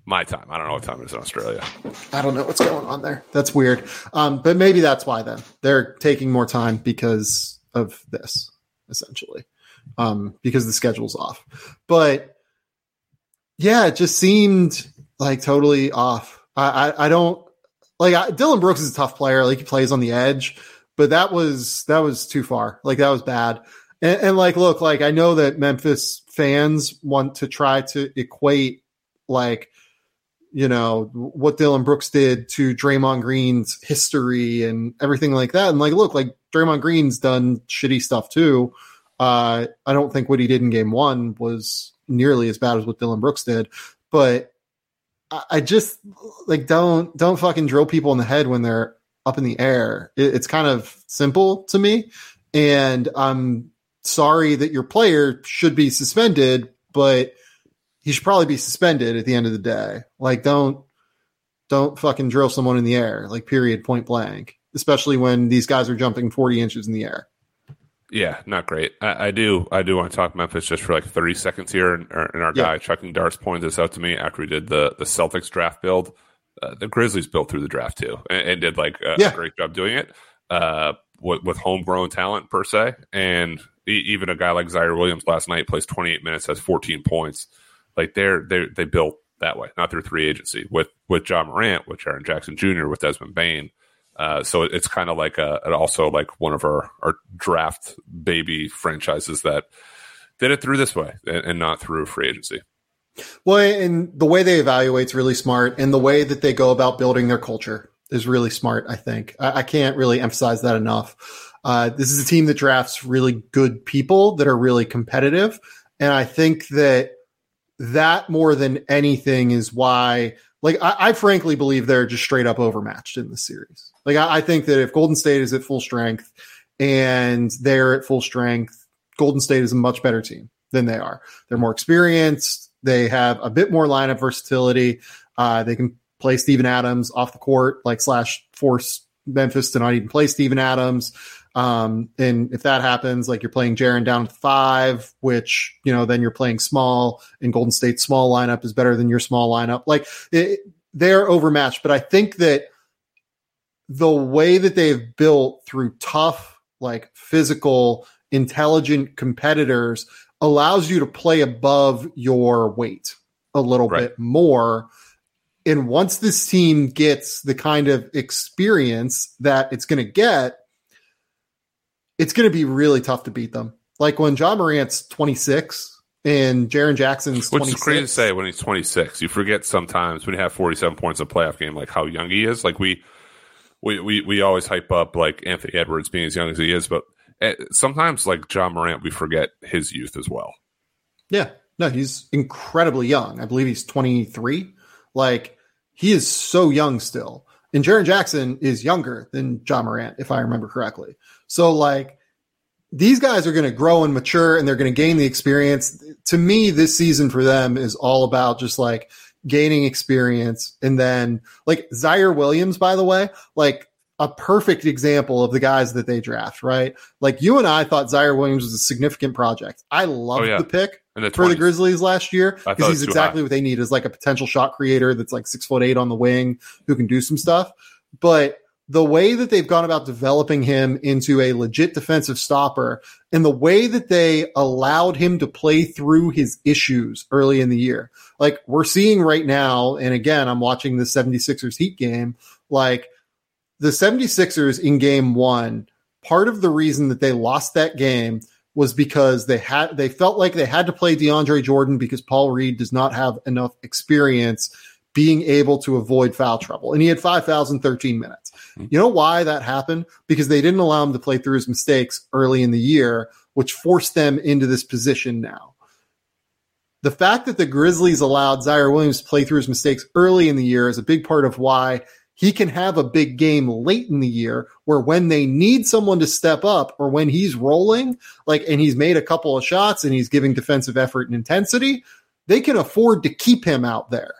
Speaker 2: My time. I don't know what time it is in Australia.
Speaker 1: I don't know what's going on there. That's weird. Um, but maybe that's why then they're taking more time because of this, essentially, um, because the schedule's off. But yeah, it just seemed like totally off. I, I, I don't like I, Dillon Brooks is a tough player. Like he plays on the edge, but that was that was too far. Like that was bad. And, and like, look, like I know that Memphis fans want to try to equate like you know what Dillon Brooks did to Draymond Green's history and everything like that. And like, look, like Draymond Green's done shitty stuff too. Uh, I don't think what he did in Game One was nearly as bad as what Dillon Brooks did, but I, I just like don't don't fucking drill people in the head when they're up in the air. It, it's kind of simple to me, and I'm sorry that your player should be suspended, but he should probably be suspended at the end of the day. Like, don't don't fucking drill someone in the air, like period, point blank. Especially when these guys are jumping forty inches in the air.
Speaker 2: Yeah, not great. I, I do. I do want to talk Memphis just for like thirty seconds here, and, and our guy chucking darts pointed this out to me after we did the the Celtics draft build. Uh, the Grizzlies built through the draft too, and, and did like a, yeah. a, great job doing it uh, with, with homegrown talent per se. And even a guy like Ziaire Williams last night plays twenty eight minutes, has fourteen points like they're they they built that way, not through free agency with with Ja Morant, with Jaren Jackson Jr., with Desmond Bane. Uh, so it's kind of like a also like one of our our draft baby franchises that did it through this way and, and not through free agency.
Speaker 1: Well, and the way they evaluate is really smart, and the way that they go about building their culture is really smart. I think I, I can't really emphasize that enough. Uh, this is a team that drafts really good people that are really competitive, and I think that that more than anything is why like I, I, frankly believe they're just straight up overmatched in the series. Like I, I, think that if Golden State is at full strength and they're at full strength, Golden State is a much better team than they are. They're more experienced. They have a bit more lineup versatility. Uh, they can play Steven Adams off the court, like slash force Memphis to not even play Steven Adams. Um, and if that happens, like you're playing Jaren down to five, which, you know, then you're playing small and Golden State's small lineup is better than your small lineup. Like it, they're overmatched, but I think that the way that they've built through tough, like physical, intelligent competitors allows you to play above your weight a little right. bit more. And once this team gets the kind of experience that it's going to get, it's going to be really tough to beat them. Like when Ja Morant's 26 and Jaren Jackson's 26. Which is
Speaker 2: crazy to say when he's 26. You forget sometimes when you have 47 points in a playoff game, like how young he is. Like we, we, we, we always hype up like Anthony Edwards being as young as he is, but Eh, sometimes like Ja Morant, we forget his youth as well.
Speaker 1: Yeah. No, he's incredibly young. I believe he's 23. Like he is so young still. And Jaren Jackson is younger than Ja Morant, if I remember correctly. So like these guys are going to grow and mature and they're going to gain the experience. To me, this season for them is all about just like gaining experience. And then like Ziaire Williams, by the way, like a perfect example of the guys that they draft, right? Like you and I thought Ziaire Williams was a significant project. I loved oh, yeah. the pick the for the Grizzlies last year because he's exactly high. what they need is like a potential shot creator that's like six foot eight on the wing who can do some stuff. But the way that they've gone about developing him into a legit defensive stopper and the way that they allowed him to play through his issues early in the year. Like we're seeing right now, and again, I'm watching the 76ers Heat game, like the 76ers in game one, part of the reason that they lost that game was because they had they felt like they had to play DeAndre Jordan because Paul Reed does not have enough experience being able to avoid foul trouble. And he had 5,013 minutes. Mm-hmm. You know why that happened? Because they didn't allow him to play through his mistakes early in the year, which forced them into this position now. The fact that the Grizzlies allowed Ziaire Williams to play through his mistakes early in the year is a big part of why he can have a big game late in the year where when they need someone to step up or when he's rolling, like, and he's made a couple of shots and he's giving defensive effort and intensity, they can afford to keep him out there.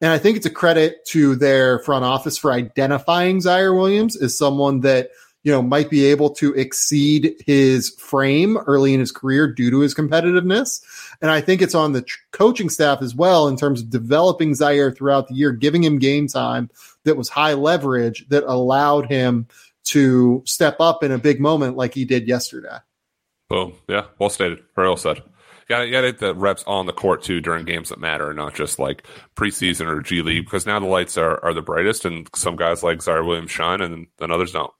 Speaker 1: And I think it's a credit to their front office for identifying Ziaire Williams as someone that, you know, might be able to exceed his frame early in his career due to his competitiveness. And I think it's on the tr- coaching staff as well in terms of developing Ziaire throughout the year, giving him game time that was high leverage that allowed him to step up in a big moment like he did yesterday.
Speaker 2: Boom. Yeah. Well stated. Very well said. got to get the reps on the court too during games that matter, not just like preseason or G League, because now the lights are, are the brightest, and some guys like Ziaire Williams shine, and then others don't.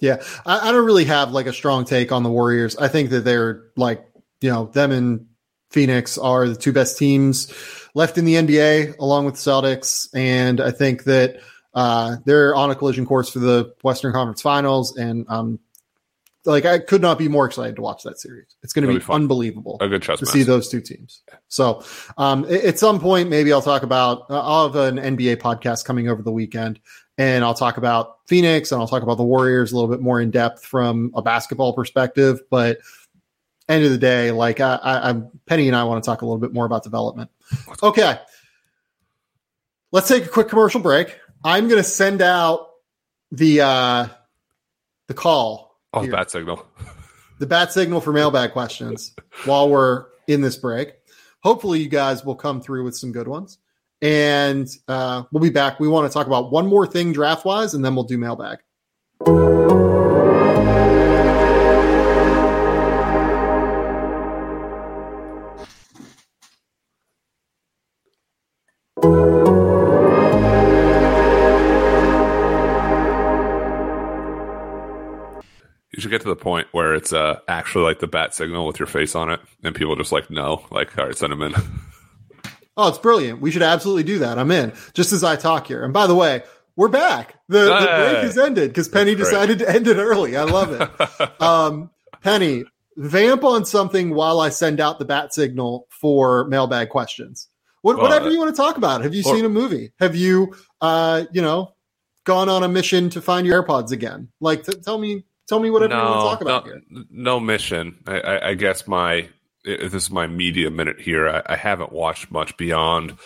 Speaker 1: Yeah, I, I don't really have like a strong take on the Warriors. I think that they're like you know them and Phoenix are the two best teams left in the NBA, along with the Celtics, and I think that uh, they're on a collision course for the Western Conference Finals, and um, like I could not be more excited to watch that series. It's going to be, be unbelievable
Speaker 2: a good chess
Speaker 1: to
Speaker 2: match.
Speaker 1: see those two teams. So, um, at some point, maybe I'll talk about. Uh, I'll have an NBA podcast coming over the weekend, and I'll talk about Phoenix and I'll talk about the Warriors a little bit more in depth from a basketball perspective. But end of the day, like I, I, I'm Penny and I want to talk a little bit more about development. Okay, let's take a quick commercial break. I'm going to send out the uh, the call
Speaker 2: Oh, the bat signal.
Speaker 1: The bat signal for mailbag questions while we're in this break. Hopefully, you guys will come through with some good ones. And uh, we'll be back. We want to talk about one more thing draft wise, and then we'll do mailbag.
Speaker 2: You should get to the point where it's uh, actually like the bat signal with your face on it, and people just like no, like all right, send them in.
Speaker 1: Oh, it's brilliant. We should absolutely do that. I'm in. Just as I talk here. And by the way, we're back. The, hey. the break has ended because Penny decided to end it early. I love it. um, Penny, vamp on something while I send out the bat signal for mailbag questions. What, well, whatever you want to talk about. Have you or, seen a movie? Have you, uh, you know, gone on a mission to find your AirPods again? Like, t- tell me Tell me whatever no, you want to talk about
Speaker 2: no,
Speaker 1: here.
Speaker 2: No mission. I, I, I, guess my this is my media minute here. I, I, haven't watched much beyond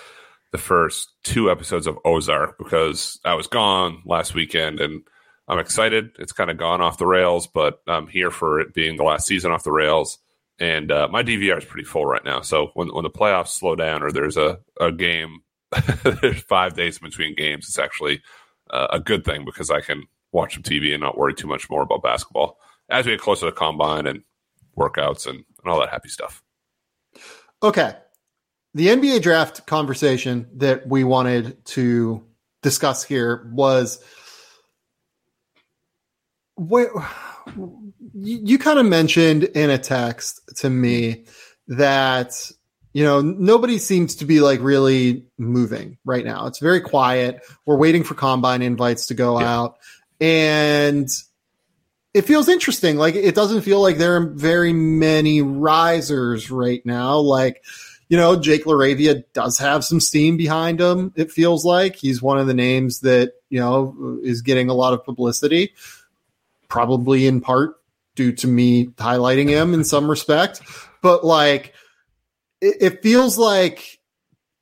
Speaker 2: the first two episodes of Ozark because I was gone last weekend and I'm excited. It's kind of gone off the rails, but I'm here for it being the last season off the rails. And uh, my DVR is pretty full right now. So when when the playoffs slow down or there's a, a game, there's five days between games. It's actually uh, a good thing because I can watch some TV and not worry too much more about basketball as we get closer to combine and workouts and, and all that happy stuff.
Speaker 1: Okay. The NBA draft conversation that we wanted to discuss here was where you, you kind of mentioned in a text to me that you know nobody seems to be like really moving right now it's very quiet we're waiting for combine invites to go yeah. out and it feels interesting. Like it doesn't feel like there are very many risers right now. Like, you know, Jake LaRavia does have some steam behind him. It feels like he's one of the names that, you know, is getting a lot of publicity, probably in part due to me highlighting him in some respect. But like, it, it feels like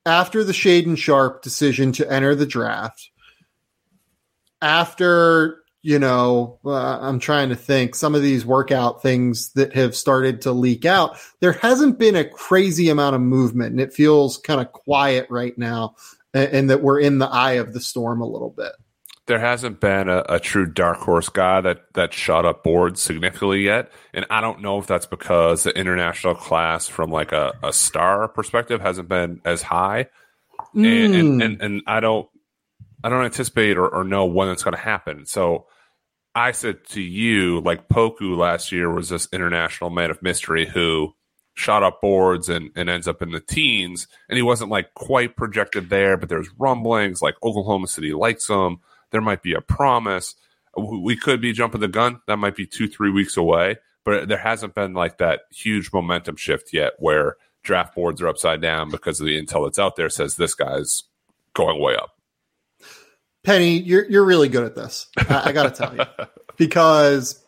Speaker 1: after the Shaedon Sharpe decision to enter the draft, after you know uh, i'm trying to think some of these workout things that have started to leak out there hasn't been a crazy amount of movement and it feels kind of quiet right now and, and, that we're in the eye of the storm a little bit
Speaker 2: there hasn't been a, a, true dark horse guy that that shot up boards significantly yet and i don't know if that's because the international class from like a, a star perspective hasn't been as high mm. and, and, hmm. and, and i don't I don't anticipate or, or know when it's going to happen. So I said to you, like Poku last year was this international man of mystery who shot up boards and, and ends up in the teens. And he wasn't like quite projected there, but there's rumblings like Oklahoma City likes him. There might be a promise. We could be jumping the gun. That might be two, three weeks away. But there hasn't been like that huge momentum shift yet where draft boards are upside down because of the intel that's out there says this guy's going way up.
Speaker 1: Penny, you're you're really good at this. I, I got to tell you because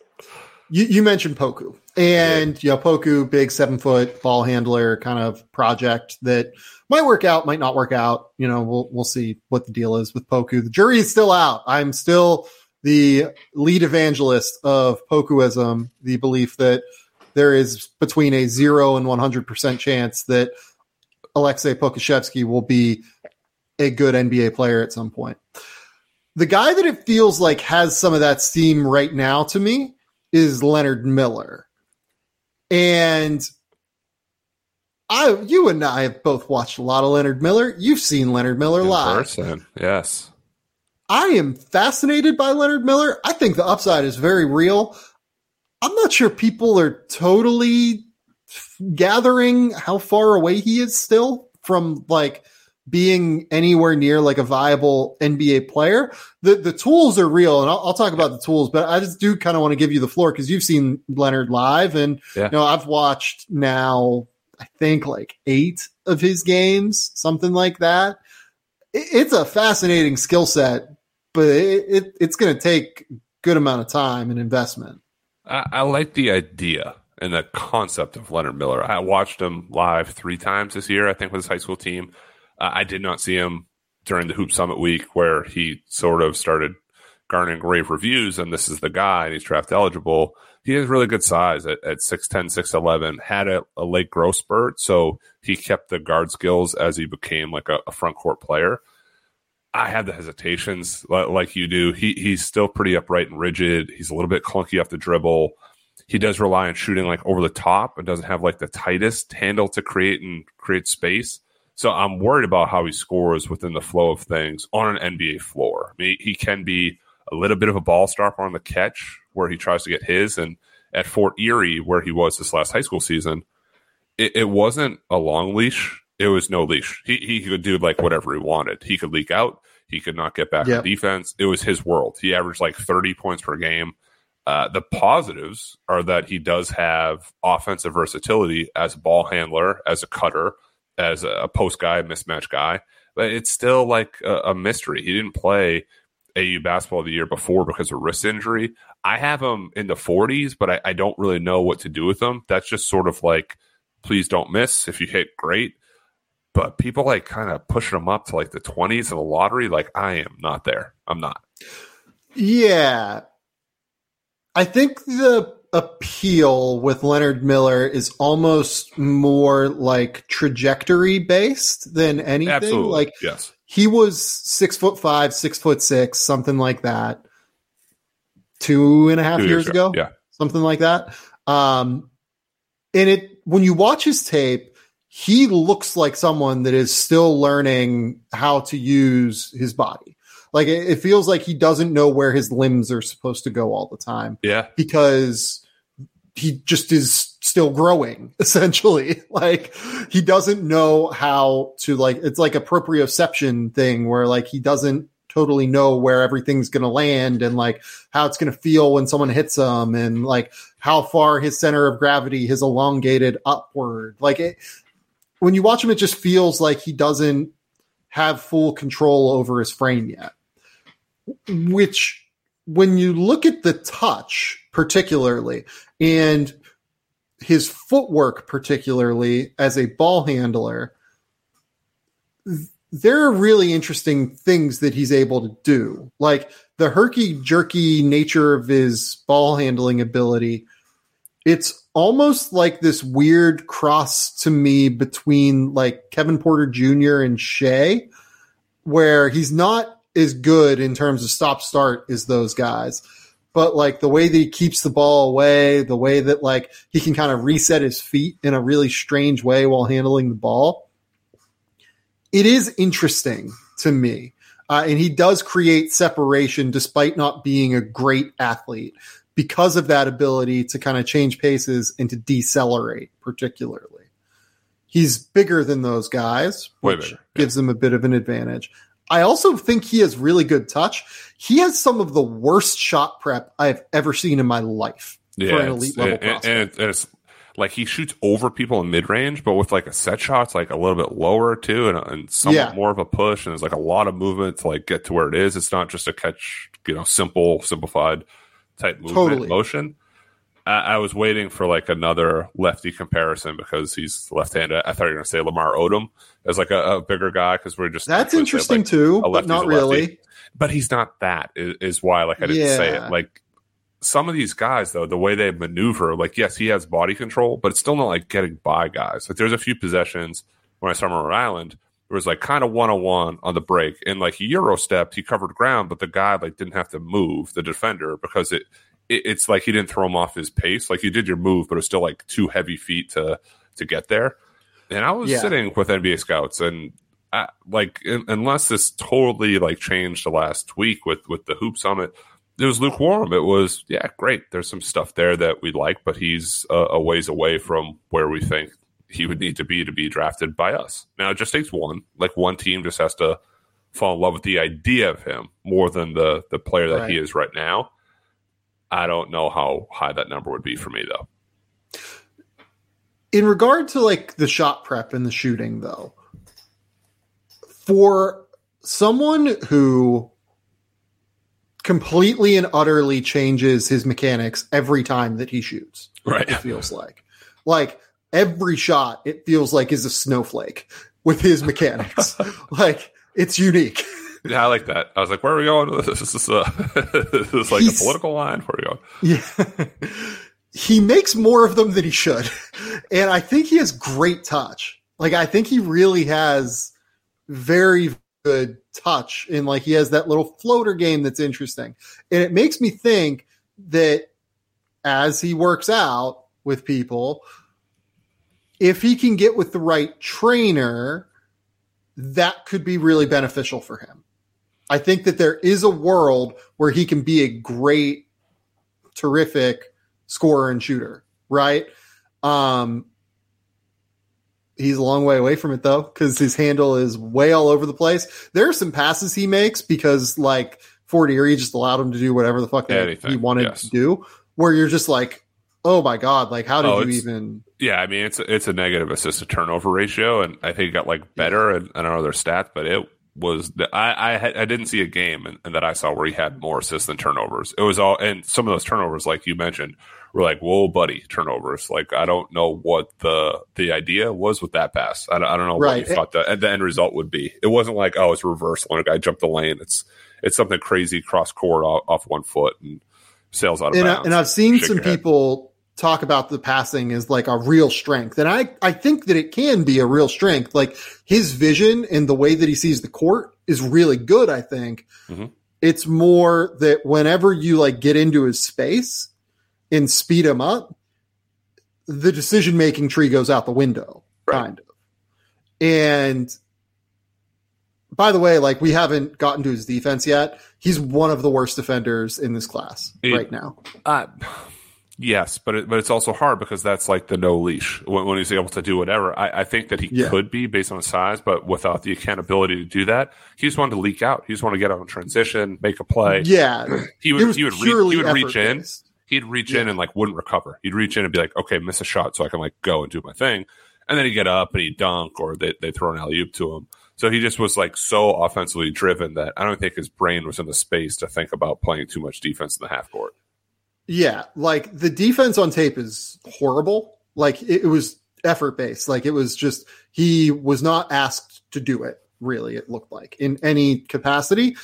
Speaker 1: you, you mentioned Poku, and you know Poku, big seven foot ball handler kind of project that might work out, might not work out. You know, we'll we'll see what the deal is with Poku. The jury is still out. I'm still the lead evangelist of Pokuism, the belief that there is between a zero and 100 percent chance that Aleksej Pokusevski will be a good NBA player at some point. The guy that it feels like has some of that steam right now to me is Leonard Miller. And I, you and I have both watched a lot of Leonard Miller. You've seen Leonard Miller
Speaker 2: In
Speaker 1: live.
Speaker 2: person, yes.
Speaker 1: I am fascinated by Leonard Miller. I think the upside is very real. I'm not sure people are totally gathering how far away he is still from like being anywhere near like a viable NBA player. The the tools are real, and I'll, I'll talk about the tools, but I just do kind of want to give you the floor because you've seen Leonard live, and
Speaker 2: Yeah.
Speaker 1: you know I've watched now I think like eight of his games, something like that. It- It's a fascinating skill set, but it, it it's going to take a good amount of time and investment.
Speaker 2: I, I like the idea and the concept of Leonard Miller. I watched him live three times this year, I think, with his high school team. I did not see him during the Hoop Summit week where he sort of started garnering rave reviews, and this is the guy, and he's draft eligible. He has really good size at, at 6'10, 6'11, had a, a late growth spurt, so he kept the guard skills as he became like a, a front court player. I had the hesitations like you do. He he's still pretty upright and rigid. He's a little bit clunky off the dribble. He does rely on shooting like over the top and doesn't have like the tightest handle to create and create space. So I'm worried about how he scores within the flow of things on an NBA floor. I mean, he can be a little bit of a ball stopper on the catch where he tries to get his. And at Fort Erie, where he was this last high school season, it, it wasn't a long leash. It was no leash. He he could do like whatever he wanted. He could leak out. He could not get back
Speaker 1: Yep.
Speaker 2: on defense. It was his world. He averaged like 30 points per game. Uh, the positives are that he does have offensive versatility as a ball handler, as a cutter, as a post guy, mismatch guy. But it's still like a, a mystery. He didn't play AU basketball the year before because of wrist injury. I have him in the 40s, but I, I don't really know what to do with him. That's just sort of like, please don't miss. If you hit, great. But people like kind of pushing him up to like the 20s in the lottery. Like, I am not there. I'm not.
Speaker 1: Yeah. I think the appeal with Leonard Miller is almost more like trajectory based than anything.
Speaker 2: Absolutely.
Speaker 1: Like
Speaker 2: yes.
Speaker 1: he was six foot five, six foot six, something like that, two and a half
Speaker 2: Two
Speaker 1: years ago,
Speaker 2: Yeah.
Speaker 1: something like that. Um, and it when you watch his tape, he looks like someone that is still learning how to use his body. Like it, it feels like he doesn't know where his limbs are supposed to go all the time.
Speaker 2: Yeah.
Speaker 1: because he just is still growing essentially. Like he doesn't know how to like it's like a proprioception thing where like he doesn't totally know where everything's going to land and like how it's going to feel when someone hits him and like how far his center of gravity has elongated upward. Like it when you watch him it just feels like he doesn't have full control over his frame yet which when you look at the touch particularly and his footwork particularly as a ball handler there are really interesting things that he's able to do like the herky jerky nature of his ball handling ability it's almost like this weird cross to me between like Kevin Porter Jr. and Shai where he's not as good in terms of stop start is those guys but like the way that he keeps the ball away, the way that like he can kind of reset his feet in a really strange way while handling the ball. It is interesting to me. Uh, and he does create separation despite not being a great athlete because of that ability to kind of change paces and to decelerate, particularly. He's bigger than those guys, which gives him a bit of an advantage. I also think he has really good touch. He has some of the worst shot prep I've ever seen in my life
Speaker 2: Yeah.
Speaker 1: for an elite level
Speaker 2: and, and,
Speaker 1: prospect.
Speaker 2: and it's, and it's like he shoots over people in mid range, but with like a set shot, it's like a little bit lower too, and, and somewhat
Speaker 1: Yeah.
Speaker 2: more of a push. And there's like a lot of movement to like get to where it is. It's not just a catch, you know, simple, simplified type movement
Speaker 1: Totally.
Speaker 2: motion. I, I was waiting for like another lefty comparison because he's left-handed. I thought you were going to say Lamar Odom as like a, a bigger guy because we're just
Speaker 1: That's interesting
Speaker 2: like,
Speaker 1: too, but not really.
Speaker 2: but he's not that is, is why like i didn't say it. Like some of these guys though the way they maneuver like yes he has body control but it's still not like getting by guys. Like there's a few possessions when i saw him on rhode island it was like kind of one-on-one on the break. And like he euro stepped he covered ground but the guy like didn't have to move the defender because it, it it's like he didn't throw him off his pace like you did your move but it was still like two heavy feet to to get there And I was
Speaker 1: Yeah.
Speaker 2: sitting with NBA scouts, and I, like, un- unless this totally like changed the last week with with the Hoop Summit, it was lukewarm. It was yeah, great. There's some stuff there that we like, but he's a, a ways away from where we think he would need to be to be drafted by us. Now it just takes one. Like one team just has to fall in love with the idea of him more than the the player that he is right now. I don't know how high that number would be for me though.
Speaker 1: in regard to like the shot prep and the shooting though for someone who completely and utterly changes his mechanics every time that he shoots
Speaker 2: Right.
Speaker 1: it feels like like every shot it feels like is a snowflake with his mechanics like it's unique
Speaker 2: Yeah, I like that. I was like, where are we going with this? Is this, is like
Speaker 1: He's-
Speaker 2: a political line? Where are we going?
Speaker 1: Yeah. he makes more of them than he should. And I think he has great touch. Like I think he really has very good touch and like he has that little floater game that's interesting. And it makes me think that as he works out with people, if he can get with the right trainer, that could be really beneficial for him. I think that there is a world where he can be a great terrific scorer and shooter, right? Um, he's a long way away from it though, because his handle is way all over the place. There are some passes he makes because like Fort Erie just allowed him to do whatever the fuck
Speaker 2: Anything,
Speaker 1: he wanted
Speaker 2: yes.
Speaker 1: to do, where you're just like, oh my god, like how did
Speaker 2: Oh,
Speaker 1: you even?
Speaker 2: Yeah, I mean, it's it's a negative assist to turnover ratio, and I think it got like better. And I don't know their stats, but it was that I I, I didn't see a game and, and that I saw where he had more assists than turnovers. It was all and some of those turnovers, like you mentioned, were like whoa, buddy, turnovers. Like I don't know what the the idea was with that pass. I don't, I don't know
Speaker 1: Right.
Speaker 2: what you thought the, the end result would be. It wasn't like oh, it's reversal and a guy jumped the lane. It's it's something crazy cross court off, off one foot and sails out of
Speaker 1: And, I,
Speaker 2: bounds.
Speaker 1: and I've seen
Speaker 2: Shake
Speaker 1: some people talk about the passing as like a real strength, and I I think that it can be a real strength. Like his vision and the way that he sees the court is really good. I think
Speaker 2: Mhm.
Speaker 1: it's more that whenever you like get into his space and speed him up, the decision making tree goes out the window,
Speaker 2: Right.
Speaker 1: kind of. And by the way, like we haven't gotten to his defense yet. He's one of the worst defenders in this class
Speaker 2: It-
Speaker 1: right now.
Speaker 2: Uh, yes, but it, but it's also hard because that's like the no leash when, when he's able to do whatever. I, I think that he
Speaker 1: Yeah.
Speaker 2: could be based on his size, but without the accountability to do that, he just wanted to leak out. He just wanted to get out in transition, make a play.
Speaker 1: Yeah,
Speaker 2: He would he would, re- he would reach in. He'd reach in and like wouldn't recover. He'd reach in and be like, okay, miss a shot so I can like go and do my thing. And then he'd get up and he'd dunk or they they throw an alley oop to him. So he just was like so offensively driven that I don't think his brain was in the space to think about playing too much defense in the half court.
Speaker 1: Yeah, like the defense on tape is horrible. Like it, it was effort based. Like it was just he was not asked to do it. Really, it looked like in any capacity.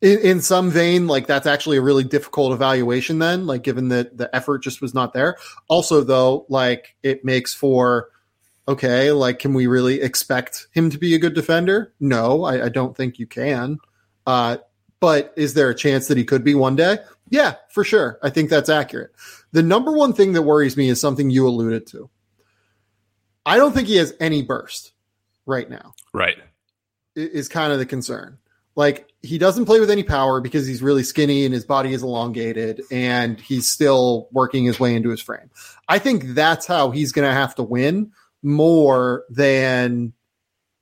Speaker 1: In, in some vein, like that's actually a really difficult evaluation. Then, like given that the effort just was not there. Also, though, like it makes for okay. Like, can we really expect him to be a good defender? No, I, I don't think you can. Uh, but is there a chance that he could be one day? Yeah, for sure. I think that's accurate. The number one thing that worries me is something you alluded to. I don't think he has any burst right now,
Speaker 2: Right.
Speaker 1: is kind of the concern. Like, he doesn't play with any power because he's really skinny and his body is elongated and he's still working his way into his frame. I think that's how he's going to have to win more than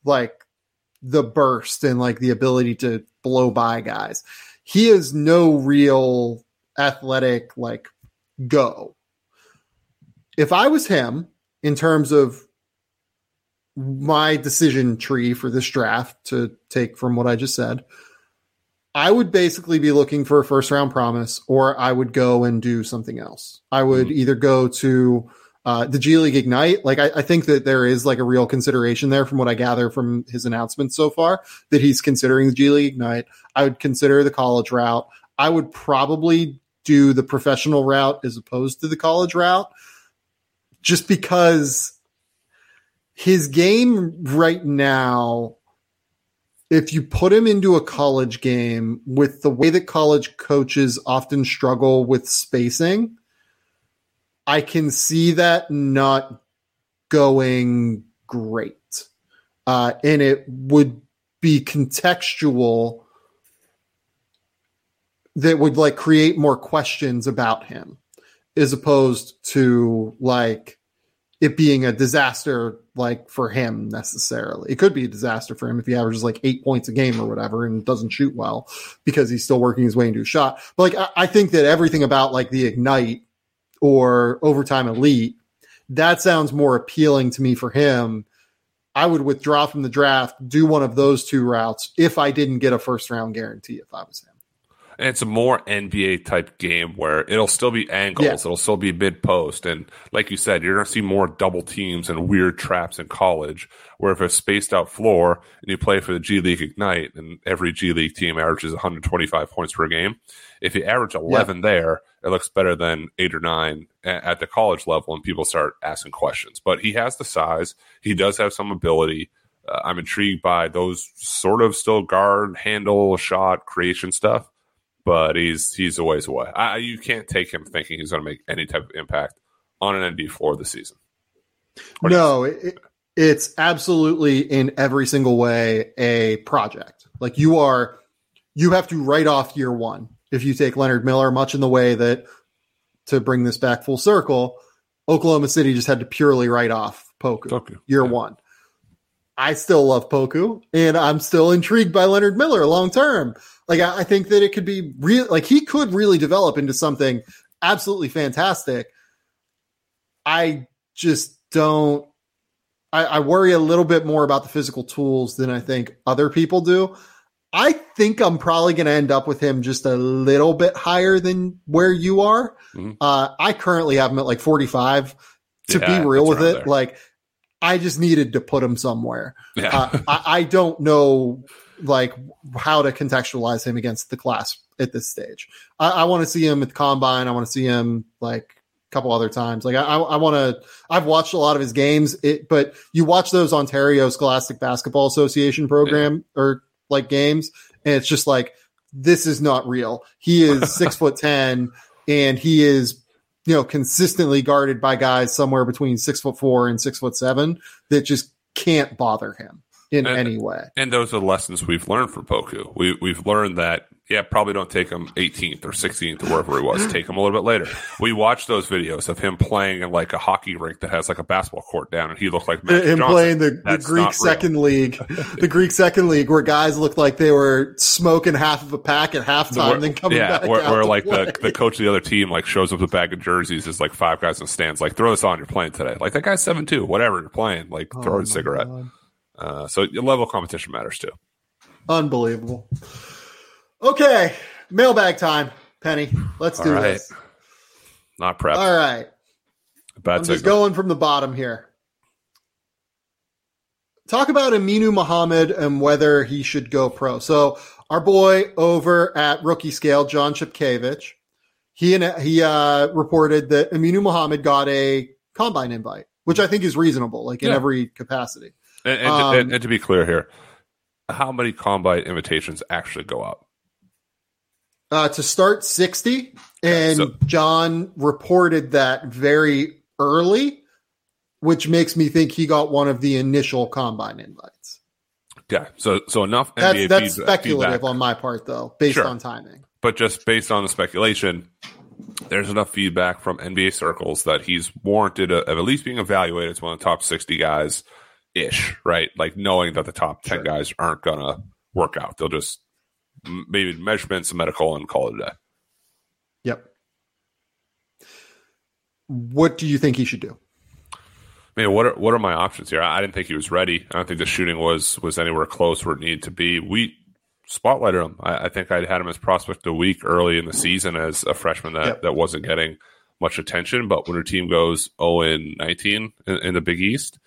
Speaker 1: like the burst and like the ability to blow by guys. He has no real athletic like go. If I was him in terms of my decision tree for this draft to take from what I just said, I would basically be looking for a first round promise or I would go and do something else. I would
Speaker 2: Mhm.
Speaker 1: either go to uh, the G League Ignite. Like, I, I think that there is like a real consideration there from what I gather from his announcements so far that he's considering the G League Ignite. I would consider the college route. I would probably do the professional route as opposed to the college route just because his game right now if you put him into a college game with the way that college coaches often struggle with spacing, I can see that not going great. Uh, and it would be contextual that would like create more questions about him as opposed to like it being a disaster like for him necessarily. It could be a disaster for him if he averages like eight points a game or whatever and doesn't shoot well because he's still working his way into a shot. But like I, I think that everything about like the ignite or overtime elite, that sounds more appealing to me for him. I would withdraw from the draft, do one of those two routes if I didn't get a first round guarantee if I was him.
Speaker 2: And it's a more NBA type game where it'll still be angles,
Speaker 1: Yeah.
Speaker 2: it'll still be mid post, and like you said, you're going to see more double teams and weird traps in college. Where if it's spaced out floor and you play for the G League Ignite, and every G League team averages 125 points per game, if you average 11 there, it looks better than eight or nine at the college level, and people start asking questions. But he has the size, he does have some ability. Uh, I'm intrigued by those sort of still guard, handle, shot, creation stuff but he's he's a ways away. I, you can't take him thinking he's going to make any type of impact on an NBA floor this season. Or
Speaker 1: No, it, it- it's absolutely in every single way a project. Like you are, you have to write off year one if you take Leonard Miller, much in the way that to bring this back full circle, Oklahoma City just had to purely write off Poku
Speaker 2: Poku,
Speaker 1: year
Speaker 2: yeah.
Speaker 1: one. I still love Poku, and I'm still intrigued by Leonard Miller long term. Like I, I think that it could be real. Like he could really develop into something absolutely fantastic. I just don't. I, I worry a little bit more about the physical tools than I think other people do. I think I'm probably going to end up with him just a little bit higher than where you are.
Speaker 2: Mhm.
Speaker 1: Uh, I currently have him at like 45. To
Speaker 2: Yeah,
Speaker 1: be real with it,
Speaker 2: there.
Speaker 1: like I just needed to put him somewhere.
Speaker 2: Yeah,
Speaker 1: Uh, I, I don't know like how to contextualize him against the class at this stage. I, I want to see him at the combine. I want to see him like a couple other times. Like I, I, want to. I've watched a lot of his games, it, but you watch those Ontario Scholastic Basketball Association program or like games, and it's just like this is not real. He is six foot ten, and he is you know consistently guarded by guys somewhere between six foot four and six foot seven that just can't bother him in
Speaker 2: And-
Speaker 1: any way.
Speaker 2: and those are the lessons we've learned from Poku. We we've learned that yeah, probably don't take him 18th or 16th or wherever he was. Take him a little bit later. We watched those videos of him playing in like a hockey rink that has like a basketball court down, and he looked like Magic
Speaker 1: him
Speaker 2: Johnson.
Speaker 1: playing the, the Greek
Speaker 2: not real.
Speaker 1: second league, the Greek second league, where guys looked like they were smoking half of a pack at halftime,
Speaker 2: Where-
Speaker 1: then coming
Speaker 2: yeah,
Speaker 1: back
Speaker 2: where,
Speaker 1: out
Speaker 2: where like
Speaker 1: play.
Speaker 2: the, the coach of the other team like shows up with a bag of jerseys is like five guys in the stands like throw this on you're playing today like that guy's seven two whatever you're playing like
Speaker 1: Oh
Speaker 2: throw a cigarette
Speaker 1: God.
Speaker 2: Uh, so your level competition matters too
Speaker 1: Unbelievable. Okay, mailbag time, Penny. Let's do
Speaker 2: All right.
Speaker 1: this.
Speaker 2: not prep
Speaker 1: All right,
Speaker 2: bad
Speaker 1: I'm just going from the bottom here. Talk about Aminu Mohammed and whether he should go pro. So our boy over at Rookie Scale, Jon Chepkevich, he and he uh, reported that Aminu Mohammed got a combine invite, which I think is reasonable, like in
Speaker 2: Yeah.
Speaker 1: every capacity.
Speaker 2: And, and,
Speaker 1: um,
Speaker 2: and, and to be clear here how many combine invitations actually go out
Speaker 1: uh, to start 60. And
Speaker 2: so-
Speaker 1: John reported that very early, which makes me think he got one of the initial combine invites.
Speaker 2: yeah so so enough
Speaker 1: That's,
Speaker 2: NBA
Speaker 1: that's
Speaker 2: feedback-
Speaker 1: speculative
Speaker 2: feedback,
Speaker 1: on my part, though, based
Speaker 2: Sure.
Speaker 1: on timing.
Speaker 2: but just based on the speculation there's enough feedback from NBA circles that he's warranted of at least being evaluated as one of the top 60 guys ish, right? Like knowing that the top 10
Speaker 1: Sure.
Speaker 2: guys aren't going to work out. They'll just maybe measurements, and medical, and call it a day.
Speaker 1: Yep. What do you think he should do?
Speaker 2: I mean, what are what are my options here? I, I didn't think he was ready. I don't think the shooting was was anywhere close where it needed to be. We spotlighted him. I, I think I'd had him as prospect a week early in the season as a freshman that,
Speaker 1: Yep.
Speaker 2: that wasn't getting much attention. But when your team goes 0 and 19 in, in the Big East,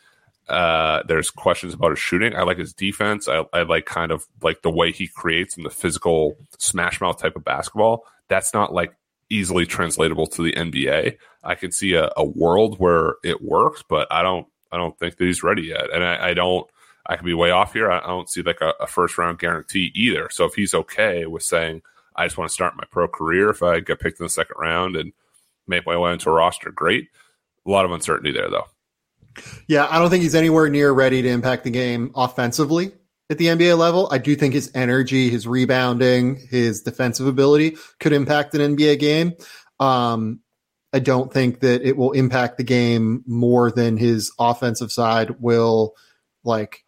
Speaker 2: uh, there's questions about his shooting. I like his defense. I, I like kind of like the way he creates and the physical smash mouth type of basketball. That's not like easily translatable to the NBA. I can see a, a world where it works, but I don't I don't think that he's ready yet. And I, I don't I could be way off here. I, I don't see like a, a first round guarantee either. So if he's okay with saying I just want to start my pro career if I get picked in the second round and make my way into a roster, great. A lot of uncertainty there though.
Speaker 1: Yeah, I don't think he's anywhere near ready to impact the game offensively at the NBA level. I do think his energy, his rebounding, his defensive ability could impact an NBA game. Um, I don't think that it will impact the game more than his offensive side will like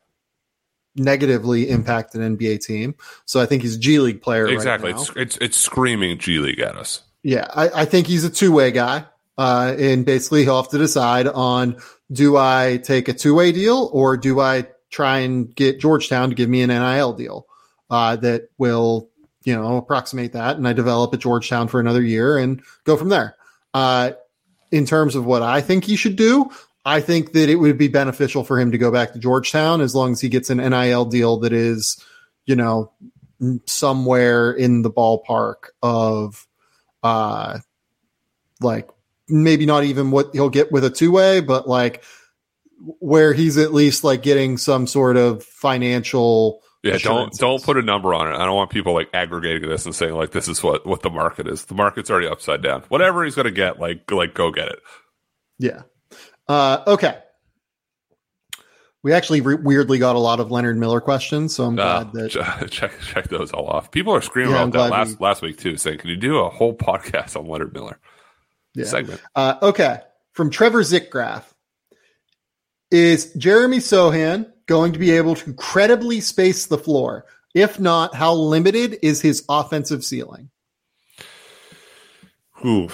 Speaker 1: negatively impact an NBA team. So I think he's a G League player.
Speaker 2: Exactly.
Speaker 1: Right
Speaker 2: it's, it's it's screaming G League at us.
Speaker 1: Yeah, I, I think he's a two way guy. Uh, and basically he'll have to decide on do I take a two way deal or do I try and get Georgetown to give me an NIL deal uh, that will, you know, approximate that. And I develop at Georgetown for another year and go from there. Uh, in terms of what I think he should do, I think that it would be beneficial for him to go back to Georgetown as long as he gets an NIL deal that is, you know, somewhere in the ballpark of, uh, like maybe not even what he'll get with a two way, but like where he's at least like getting some sort of financial.
Speaker 2: Yeah, don't don't put a number on it. I don't want people like aggregating this and saying like this is what what the market is. The market's already upside down. Whatever he's going to get, like like go get it.
Speaker 1: Yeah. Uh, okay. We actually re- weirdly got a lot of Leonard Miller questions, so I'm uh, glad that
Speaker 2: check check those all off. People are screaming yeah, about that last we... last week too, saying, "Can you do a whole podcast on Leonard Miller?"
Speaker 1: Yeah. Segment. Uh, okay, from Trevor Zickgraf, is Jeremy Sochan going to be able to credibly space the floor? If not, how limited is his offensive ceiling?
Speaker 2: Ooh,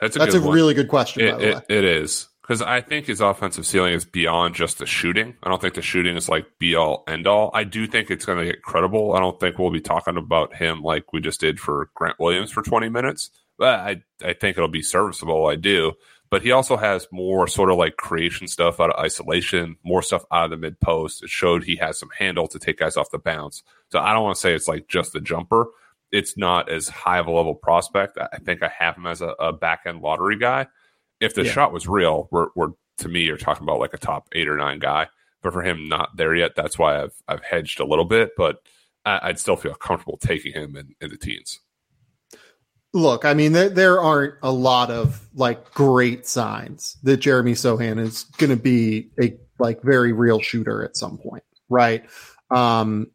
Speaker 2: that's a,
Speaker 1: that's a
Speaker 2: one.
Speaker 1: really good question.
Speaker 2: It, it, it is because I think his offensive ceiling is beyond just the shooting. I don't think the shooting is like be all end all. I do think it's going to get credible. I don't think we'll be talking about him like we just did for Grant Williams for 20 minutes, but I, I think it'll be serviceable. I do but he also has more sort of like creation stuff out of isolation, more stuff out of the mid post. It showed he has some handle to take guys off the bounce. So I don't want to say it's like just the jumper. It's not as high of a level prospect. I think I have him as a, a back end lottery guy. If the yeah. shot was real, we're, we're to me, you're talking about like a top eight or nine guy. But for him, not there yet. That's why I've I've hedged a little bit, but I, would still feel comfortable taking him in, in the teens.
Speaker 1: Look, I mean, there, there aren't a lot of like great signs that Jeremy Sochan is going to be a like very real shooter at some point, right? Um,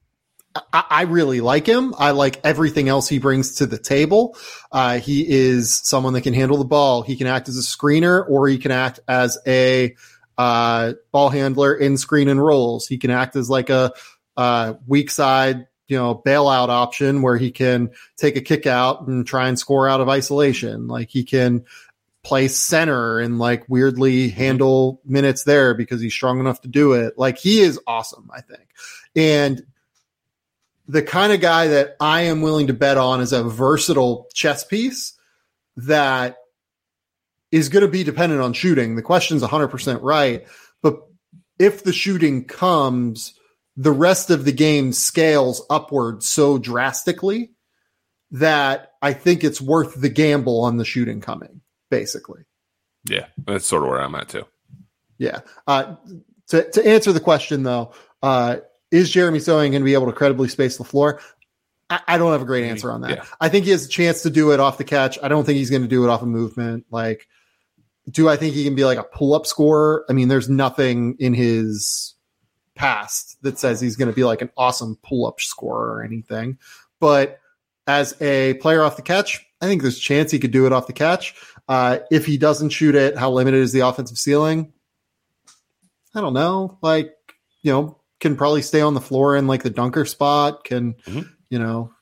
Speaker 1: I, really like him. I like everything else he brings to the table. Uh, he is someone that can handle the ball. He can act as a screener or he can act as a uh, ball handler in screen and rolls. He can act as like a uh, weak side you know bailout option where he can take a kick out and try and score out of isolation. Like he can play center and like weirdly mm-hmm. handle minutes there because he's strong enough to do it. Like he is awesome i think. And the kind of guy that i am willing to bet on is a versatile chess piece that is going to be dependent on shooting. The question's 100% right but if the shooting comes the rest of the game scales upward so drastically that I think it's worth the gamble on the shooting coming, basically.
Speaker 2: Yeah, that's sort of where I'm at too.
Speaker 1: Yeah. Uh, to, to answer the question, though, uh, is Jeremy Sochan going to be able to credibly space the floor? I, I don't have a great answer on that. Yeah. I think he has a chance to do it off the catch. I don't think he's going to do it off a of movement. Like, do I think he can be like a pull up scorer? I mean, there's nothing in his past that says he's going to be like an awesome pull up scorer or anything. But as a player off the catch, I think there's a chance he could do it off the catch. Uh, if he doesn't shoot it, how limited is the offensive ceiling? I don't know. Like, you know, can probably stay on the floor in like the dunker spot. Can, mm-hmm. you know,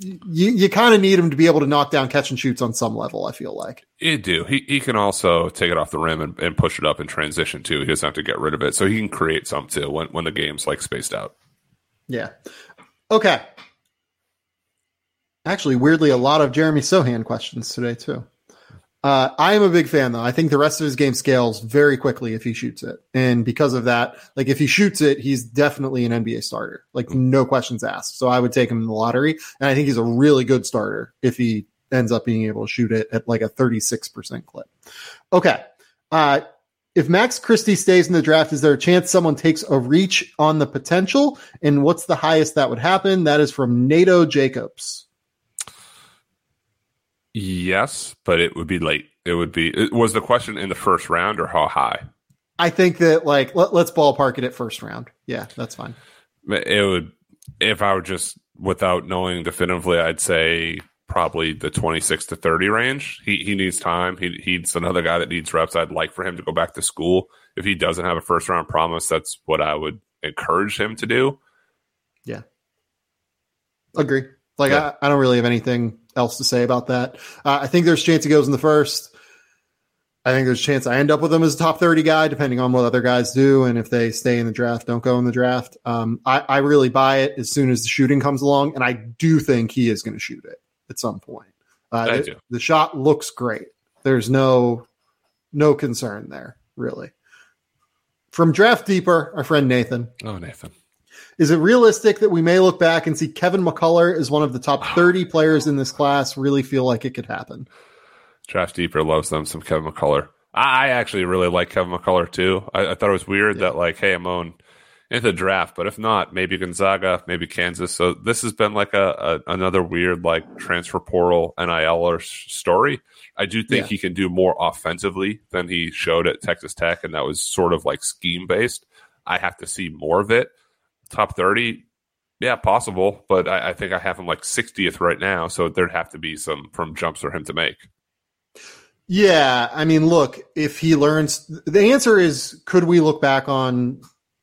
Speaker 1: you, you kind of need him to be able to knock down catch and shoots on some level. I feel like
Speaker 2: you do. He he can also take it off the rim and, and push it up in transition too. He doesn't have to get rid of it, so he can create some too when when the game's like spaced out.
Speaker 1: Yeah. Okay. Actually, weirdly, a lot of Jeremy Sochan questions today too. Uh, I am a big fan though. I think the rest of his game scales very quickly if he shoots it. And because of that, like if he shoots it, he's definitely an NBA starter. Like no questions asked. So I would take him in the lottery. And I think he's a really good starter if he ends up being able to shoot it at like a 36% clip. Okay. Uh, if Max Christie stays in the draft, is there a chance someone takes a reach on the potential? And what's the highest that would happen? That is from Nato Jacobs.
Speaker 2: Yes, but it would be late. It would be. It, was the question in the first round or how high?
Speaker 1: I think that like let, us ballpark it at first round. Yeah, that's fine.
Speaker 2: It would if I were just without knowing definitively, I'd say probably the 26 to 30 range. He he needs time. He he's another guy that needs reps. I'd like for him to go back to school. If he doesn't have a first round promise, that's what I would encourage him to do.
Speaker 1: Yeah. Agree. Like yeah. I, I don't really have anything else to say about that. Uh, I think there's a chance he goes in the first. I think there's a chance I end up with him as a top 30 guy, depending on what other guys do. And if they stay in the draft, don't go in the draft. Um, I, I, really buy it as soon as the shooting comes along. And I do think he is going to shoot it at some point. Uh, it, the shot looks great. There's no, no concern there, really. From Draft Deeper, our friend Nathan.
Speaker 2: Oh, Nathan.
Speaker 1: Is it realistic that we may look back and see Kevin McCullar as one of the top 30 players in this class? Really feel like it could happen.
Speaker 2: Draft Deeper loves them some Kevin McCullar. I actually really like Kevin McCullar too. I, I thought it was weird yeah. that like, hey, I'm on into the draft, but if not, maybe Gonzaga, maybe Kansas. So this has been like a, a another weird like transfer portal NIL story. I do think yeah. he can do more offensively than he showed at Texas Tech, and that was sort of like scheme based. I have to see more of it. Top thirty, yeah, possible, but I, I think I have him like 60th right now, so there'd have to be some from jumps for him to make.
Speaker 1: Yeah, I mean, look, if he learns, the answer is could we look back on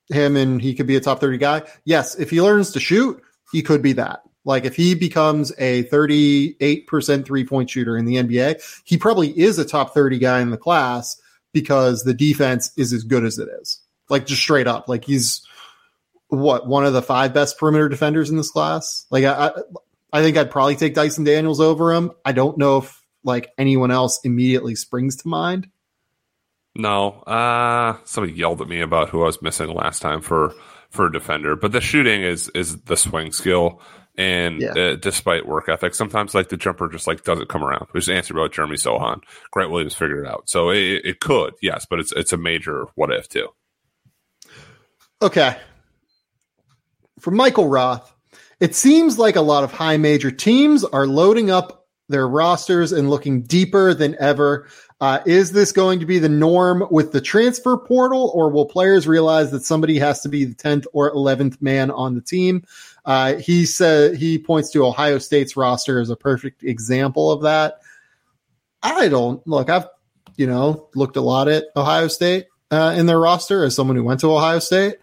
Speaker 1: him and he could be a top 30 guy? Yes, if he learns to shoot, he could be that. Like if he becomes a 38% three point shooter in the NBA, he probably is a top 30 guy in the class because the defense is as good as it is. Like just straight up. Like he's what, one of the five best perimeter defenders in this class? Like I, I think I'd probably take Dyson Daniels over him. I don't know if like anyone else immediately springs to mind?
Speaker 2: No. Uh somebody yelled at me about who I was missing last time for for a defender, but the shooting is is the swing skill and yeah. uh, despite work ethic, sometimes like the jumper just like doesn't come around. There's an answer about Jeremy Sochan. Grant Williams figured it out, so it, it could, yes, but it's it's a major what if too.
Speaker 1: Okay, for Michael Roth, it seems like a lot of high major teams are loading up their rosters and looking deeper than ever. Uh, is this going to be the norm with the transfer portal, or will players realize that somebody has to be the 10th or 11th man on the team? Uh, he said he points to Ohio State's roster as a perfect example of that. I don't look. I've you know looked a lot at Ohio State uh, in their roster as someone who went to Ohio State.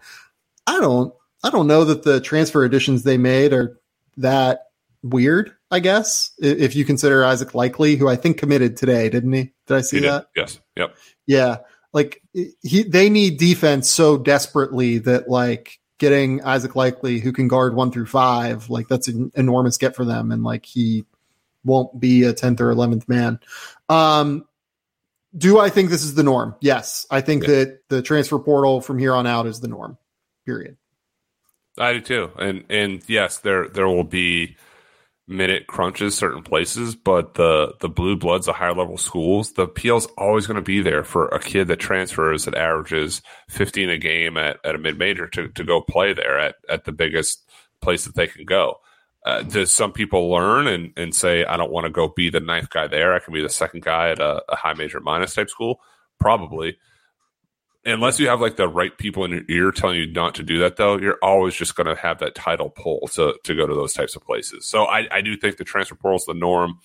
Speaker 1: I don't. I don't know that the transfer additions they made are that weird. I guess, if you consider Isaac Likekele, who I think committed today, didn't he? Did I see that?
Speaker 2: Yes. Yep.
Speaker 1: Yeah. Like he, they need defense so desperately that like getting Isaac Likekele, who can guard one through five, like that's an enormous get for them. And like he won't be a 10th or 11th man. Um, do I think this is the norm? Yes. I think yeah. that the transfer portal from here on out is the norm, period.
Speaker 2: I do too. And, and yes, there, there will be, minute crunches certain places, but the the blue bloods, the higher level schools, the is always going to be there for a kid that transfers that averages 15 a game at, at a mid major to, to go play there at, at the biggest place that they can go. Uh, does some people learn and, and say, I don't want to go be the ninth guy there. I can be the second guy at a, a high major minus type school? Probably unless you have like the right people in your ear telling you not to do that though you're always just going to have that title pull to, to go to those types of places so i, I do think the transfer portal is the norm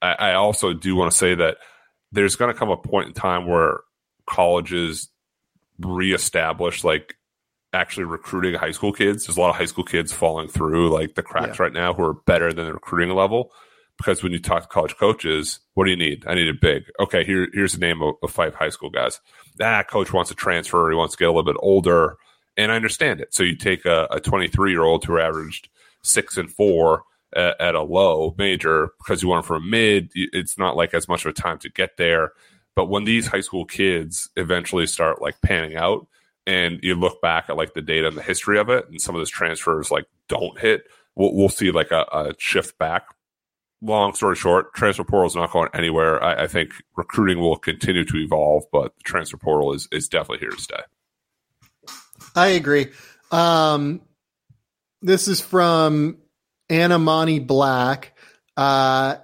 Speaker 2: I, I also do want to say that there's going to come a point in time where colleges reestablish like actually recruiting high school kids there's a lot of high school kids falling through like the cracks yeah. right now who are better than the recruiting level because when you talk to college coaches, what do you need? I need a big. Okay, here, here's the name of, of five high school guys. That coach wants to transfer. He wants to get a little bit older, and I understand it. So you take a 23 year old who averaged six and four at, at, a low major because you want him from a mid. It's not like as much of a time to get there. But when these high school kids eventually start like panning out, and you look back at like the data and the history of it, and some of those transfers like don't hit, we'll, we'll see like a, a shift back long story short, transfer portal is not going anywhere. I, I, think recruiting will continue to evolve, but the transfer portal is is definitely here to stay.
Speaker 1: I agree. Um, this is from Anna Monty Black. Uh,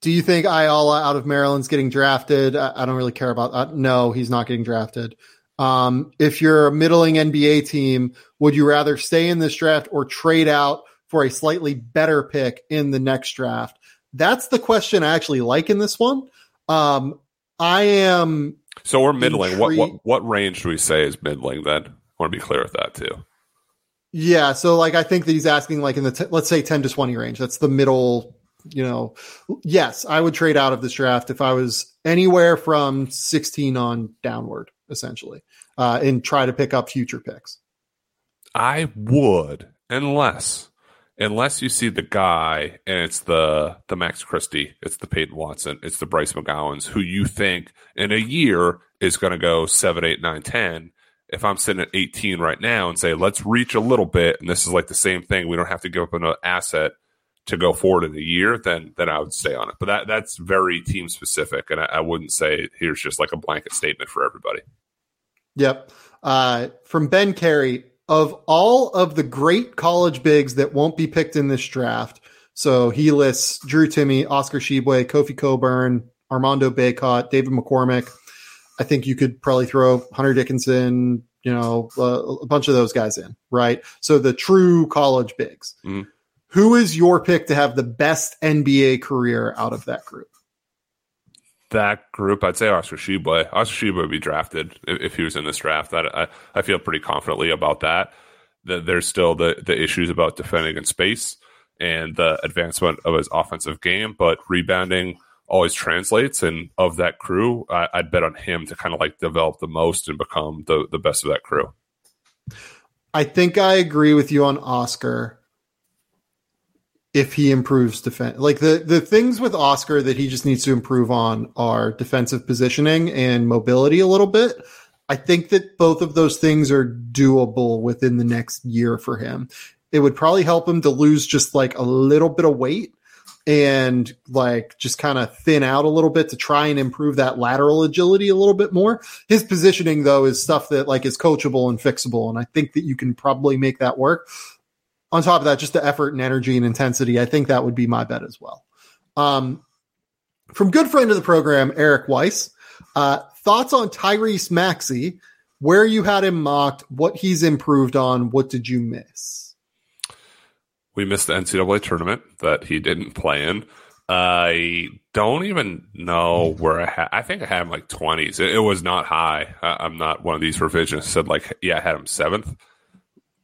Speaker 1: Do you think Ayala out of Maryland's getting drafted? I, I don't really care about that. No, he's not getting drafted. Um, if you're a middling NBA team, would you rather stay in this draft or trade out for a slightly better pick in the next draft? That's the question I actually like in this one. Um, I am.
Speaker 2: So we're middling. What, what what range do we say is middling? Then I want to be clear with that too.
Speaker 1: Yeah, so like I think that he's asking like in the t- let's say ten to twenty range. That's the middle. You know, yes, I would trade out of this draft if I was anywhere from sixteen on downward, essentially, uh, and try to pick up future picks.
Speaker 2: I would, unless unless you see the guy and it's the the Max Christie, it's the Peyton Watson, it's the Bryce McGowens who you think in a year is going to go seven, eight, nine, ten. If I'm sitting at 18 right now and say let's reach a little bit, and this is like the same thing, we don't have to give up an asset to go forward in a year, then then I would stay on it. But that that's very team specific, and I, I wouldn't say here's just like a blanket statement for everybody.
Speaker 1: Yep. Uh, from Ben Carey, of all of the great college bigs that won't be picked in this draft, so he lists Drew Timme, Oscar Tshiebwe, Kofi Cockburn, Armando Bacot, David McCormack. I think you could probably throw Hunter Dickinson, you know, uh, a bunch of those guys in, right? So the true college bigs. Mm-hmm. Who is your pick to have the best NBA career out of that group?
Speaker 2: That group, I'd say Oscar Tshiebwe. Oscar Tshiebwe would be drafted if, if, he was in this draft. That I, I feel pretty confidently about that. That there's still the the issues about defending in space and the advancement of his offensive game, but rebounding always translates. And of that crew, I, I'd bet on him to kind of like develop the most and become the the best of that crew.
Speaker 1: I think I agree with you on Oscar if he improves defense. Like the the things with Oscar that he just needs to improve on are defensive positioning and mobility a little bit. I think that both of those things are doable within the next year for him. It would probably help him to lose just like a little bit of weight and like just kind of thin out a little bit to try and improve that lateral agility a little bit more. His positioning though is stuff that like is coachable and fixable and I think that you can probably make that work on top of that, just the effort and energy and intensity, I think that would be my bet as well. Um, from good friend of the program, Eric Weiss, uh, thoughts on Tyrese Maxey, where you had him mocked, what he's improved on, what did you miss?
Speaker 2: We missed the NCAA tournament that he didn't play in. I don't even know where I had. I think I had him like twenties. It, it, was not high. I, am not one of these revisionists. Said like, yeah, I had him seventh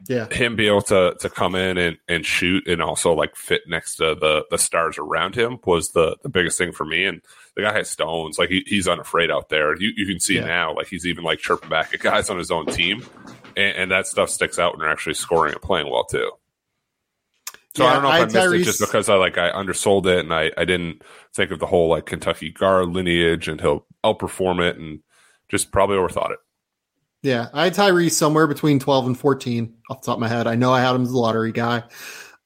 Speaker 1: yeah.
Speaker 2: him be able to to come in and, and shoot and also like fit next to the the stars around him was the the biggest thing for me. And the guy has stones. Like he, he's unafraid out there. You, you can see yeah. now like he's even like chirping back at guys on his own team. And, and that stuff sticks out when they're actually scoring and playing well too. So yeah, I don't know if I, I missed Tyrese, it just because I like I undersold it and I, I didn't think of the whole like Kentucky guard lineage and he'll outperform it and just probably overthought it.
Speaker 1: Yeah, I had Tyree somewhere between 12 and 14 off the top of my head. I know I had him as a lottery guy.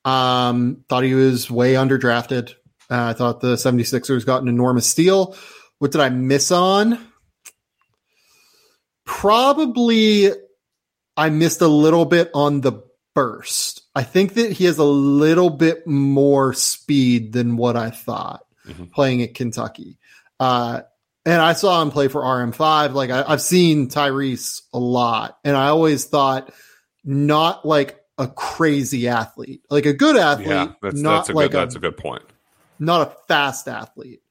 Speaker 1: Um, thought he was way underdrafted. Uh, I thought the 76ers got an enormous steal. What did I miss on? Probably I missed a little bit on the burst. I think that he has a little bit more speed than what I thought mm-hmm. playing at Kentucky. Uh, and I saw him play for RM5. Like I, have seen Tyrese a lot, and I always thought not like a crazy athlete, like a good athlete. Yeah,
Speaker 2: that's,
Speaker 1: not
Speaker 2: that's a
Speaker 1: like
Speaker 2: good, a, that's a good point.
Speaker 1: Not a fast athlete.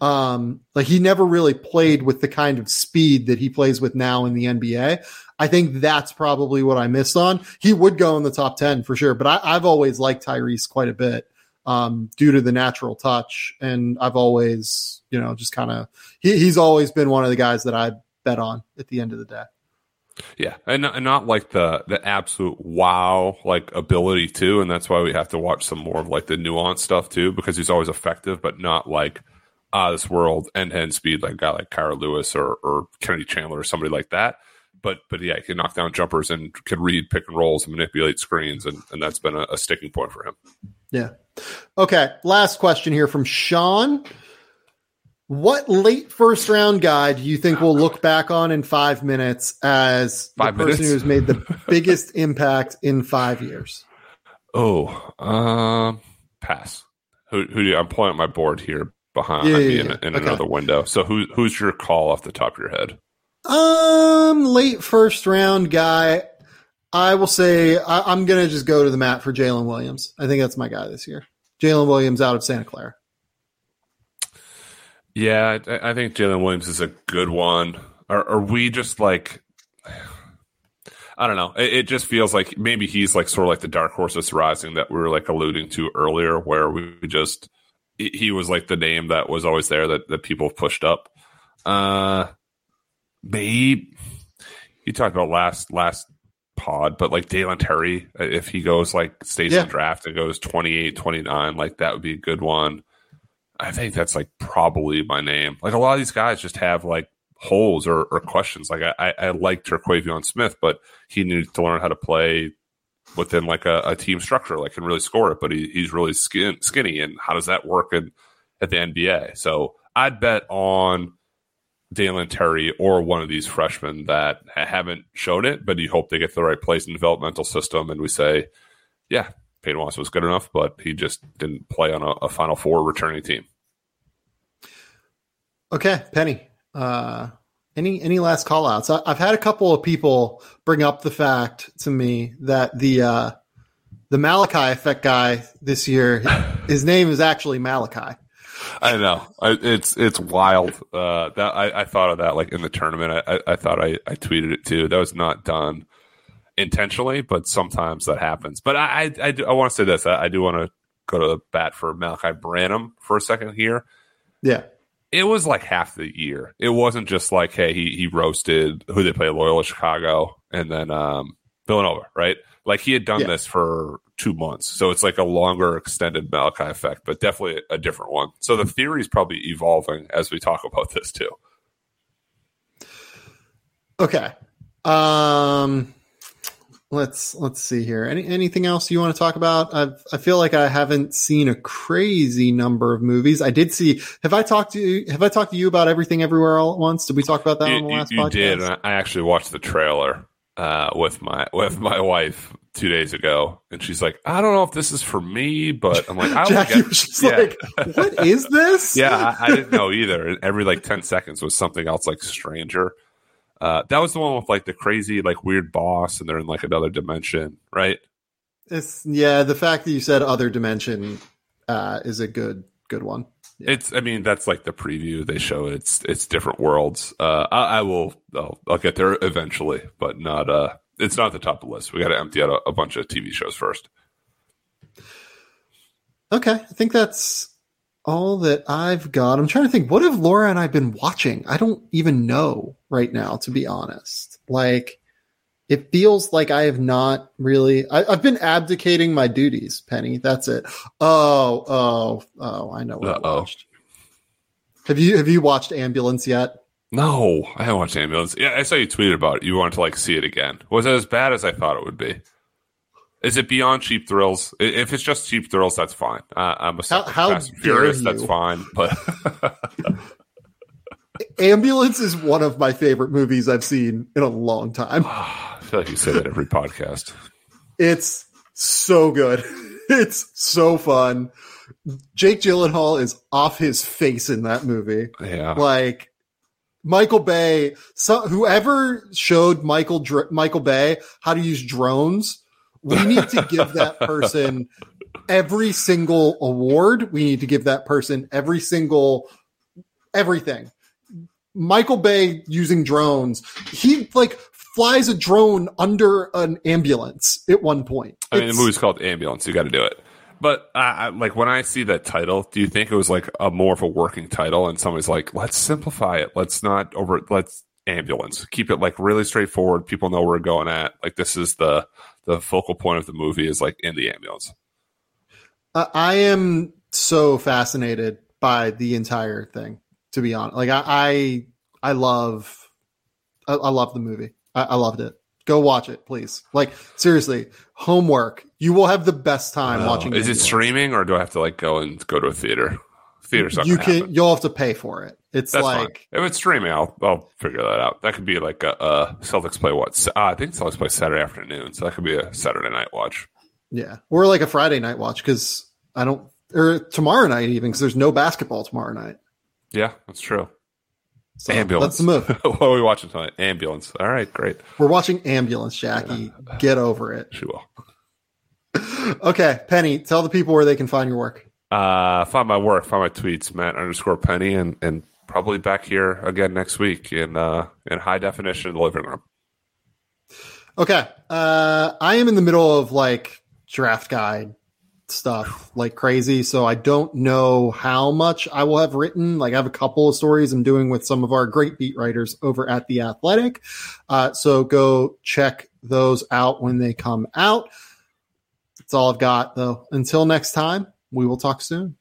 Speaker 1: Um, like he never really played with the kind of speed that he plays with now in the NBA. I think that's probably what I missed on. He would go in the top 10 for sure, but I, I've always liked Tyrese quite a bit um, due to the natural touch. And I've always, you know, just kind of, he, he's always been one of the guys that I bet on at the end of the day.
Speaker 2: Yeah, and, and not like the the absolute wow like ability too, and that's why we have to watch some more of like the nuanced stuff too, because he's always effective, but not like ah this world end to end speed like a guy like Kira Lewis or or Kennedy Chandler or somebody like that. But but yeah, he can knock down jumpers and can read pick and rolls and manipulate screens, and, and that's been a, a sticking point for him.
Speaker 1: Yeah. Okay. Last question here from Sean. What late first round guy do you think we'll look back on in five minutes as five the person who's made the biggest impact in five years?
Speaker 2: Oh, um, pass. Who, who do you, I'm pulling up my board here, behind
Speaker 1: Yeah,
Speaker 2: me
Speaker 1: yeah,
Speaker 2: in, in
Speaker 1: Okay.
Speaker 2: another window. So who who's your call off the top of your head?
Speaker 1: Um, late first round guy. I will say I, I'm gonna just go to the mat for Jalen Williams. I think that's my guy this year. Jalen Williams out of Santa Clara.
Speaker 2: Yeah, I, I think Jalen Williams is a good one. Are, are we just like? I don't know. It, it just feels like maybe he's like sort of like the dark horse that's rising that we were like alluding to earlier, where we just he he was like the name that was always there that, that people pushed up. Uh, maybe you talked about last last pod, but like Dalen Terry, uh, if he goes like stays
Speaker 1: Yeah.
Speaker 2: in draft and goes 28, 29, like that would be a good one. I think that's like probably my name. Like a lot of these guys just have like holes or, or questions. Like I, I, I like Terquavion Smith, but he needs to learn how to play within like a, a team structure, like can really score it. But he, he's really skin, skinny, and how does that work in at the NBA? So I'd bet on Dalen Terry or one of these freshmen that haven't shown it, but you hope they get to the right place in the developmental system. And we say, yeah, Peyton Watson was good enough, but he just didn't play on a, a Final Four returning team.
Speaker 1: Okay, Penny. Uh, any any last call outs? I, I've had a couple of people bring up the fact to me that the uh, the Malachi effect guy this year, his name is actually Malachi.
Speaker 2: I know I, it's it's wild. Uh, that I, I thought of that like in the tournament. I, I, I thought I, I tweeted it too. That was not done intentionally, but sometimes that happens. But I I, I, do- I want to say this. I, I do want to go to the bat for Malachi Branham for a second here.
Speaker 1: Yeah,
Speaker 2: It was like half the year. It wasn't just like hey he he roasted who they play Loyola Chicago and then um, Villanova right. Like he had done
Speaker 1: Yeah.
Speaker 2: this for two months, so it's like a longer extended Malachi effect, but definitely a different one. So the theory is probably evolving as we talk about this too.
Speaker 1: Okay. Um let's let's see here. Any anything else you want to talk about? I I feel like I haven't seen a crazy number of movies. I did see have I talked to you have I talked to you about everything everywhere all at once? Did we talk about that
Speaker 2: you
Speaker 1: on the
Speaker 2: you-
Speaker 1: last
Speaker 2: you
Speaker 1: podcast?
Speaker 2: did. I actually watched the trailer uh, with my with my wife two days ago, and she's like, "I don't know if this is for me," but I'm like, "I
Speaker 1: Jackie was just
Speaker 2: yeah.
Speaker 1: like, "What is this?"
Speaker 2: yeah, I, I didn't know either. And every like ten seconds was something else like stranger. Uh, that was the one with like the crazy like weird boss, and they're in like another dimension, right?
Speaker 1: It's yeah, the fact that you said other dimension uh, is a good good one.
Speaker 2: It's, I mean, that's like the preview they show. It's it's different worlds. Uh, I, I will, I'll, I'll get there eventually, but not. Uh, it's not the top of the list. We got to empty out a, a bunch of TV shows first.
Speaker 1: Okay, I think that's all that I've got. I'm trying to think. What have Laura and I been watching? I don't even know right now, to be honest. Like, it feels like I have not really. I, I've been abdicating my duties, Penny. That's it. Oh, oh, oh! I know what watched. Have you Have you watched Ambulance yet?
Speaker 2: No, I haven't watched Ambulance. Yeah, I saw you tweeted about it. You wanted to like see it again. Was it as bad as I thought it would be? Is it beyond cheap thrills? If it's just cheap thrills, that's fine. Uh, I'm a
Speaker 1: how
Speaker 2: and Furious. That's fine. But
Speaker 1: Ambulance is one of my favorite movies I've seen in a long time.
Speaker 2: I feel like you say that every podcast.
Speaker 1: It's so good. It's so fun. Jake Gyllenhaal is off his face in that movie.
Speaker 2: Yeah.
Speaker 1: Like Michael Bay, so, whoever showed Michael Dr- Michael Bay how to use drones, we need to give that person every single award. We need to give that person every single everything. Michael Bay using drones. He like flies a drone under an ambulance at one point.
Speaker 2: I mean, the
Speaker 1: It's-
Speaker 2: movie's called Ambulance. You got to do it. But uh, I, like when I see that title, do you think it was like a more of a working title? And somebody's like, "Let's simplify it. Let's not over. Let's ambulance. Keep it like really straightforward. People know where we're going at. Like this is the the focal point of the movie is like in the ambulance.
Speaker 1: I I am so fascinated by the entire thing. To be honest, like I, I, I love, I, I love the movie. I, I loved it. Go watch it, please. Like seriously, homework. You will have the best time watching.
Speaker 2: Oh, is it streaming or do I have to like go and go to a theater? Theater's not
Speaker 1: You can.
Speaker 2: happen.
Speaker 1: You'll have to pay for it. It's
Speaker 2: That's
Speaker 1: like
Speaker 2: fine. If it's streaming, I'll I'll figure that out. That could be like a, a Celtics play what? Uh, I think Celtics play Saturday afternoon, so that could be a Saturday night watch.
Speaker 1: yeah, or like a Friday night watch because I don't or tomorrow night even because there's no basketball tomorrow night.
Speaker 2: Yeah, that's true.
Speaker 1: So
Speaker 2: Ambulance.
Speaker 1: That's the move.
Speaker 2: what are we watching tonight? Ambulance. All right, great.
Speaker 1: We're watching Ambulance, Jackie. Get over it.
Speaker 2: She will.
Speaker 1: Okay, Penny, tell the people where they can find your work.
Speaker 2: Uh, find my work, find my tweets, Matt underscore Penny, and and probably back here again next week in uh in high definition living room.
Speaker 1: Okay. Uh, I am in the middle of like draft guide stuff like crazy. So I don't know how much I will have written. Like I have a couple of stories I'm doing with some of our great beat writers over at The Athletic. Uh, so go check those out when they come out. That's all I've got though. Until next time, we will talk soon.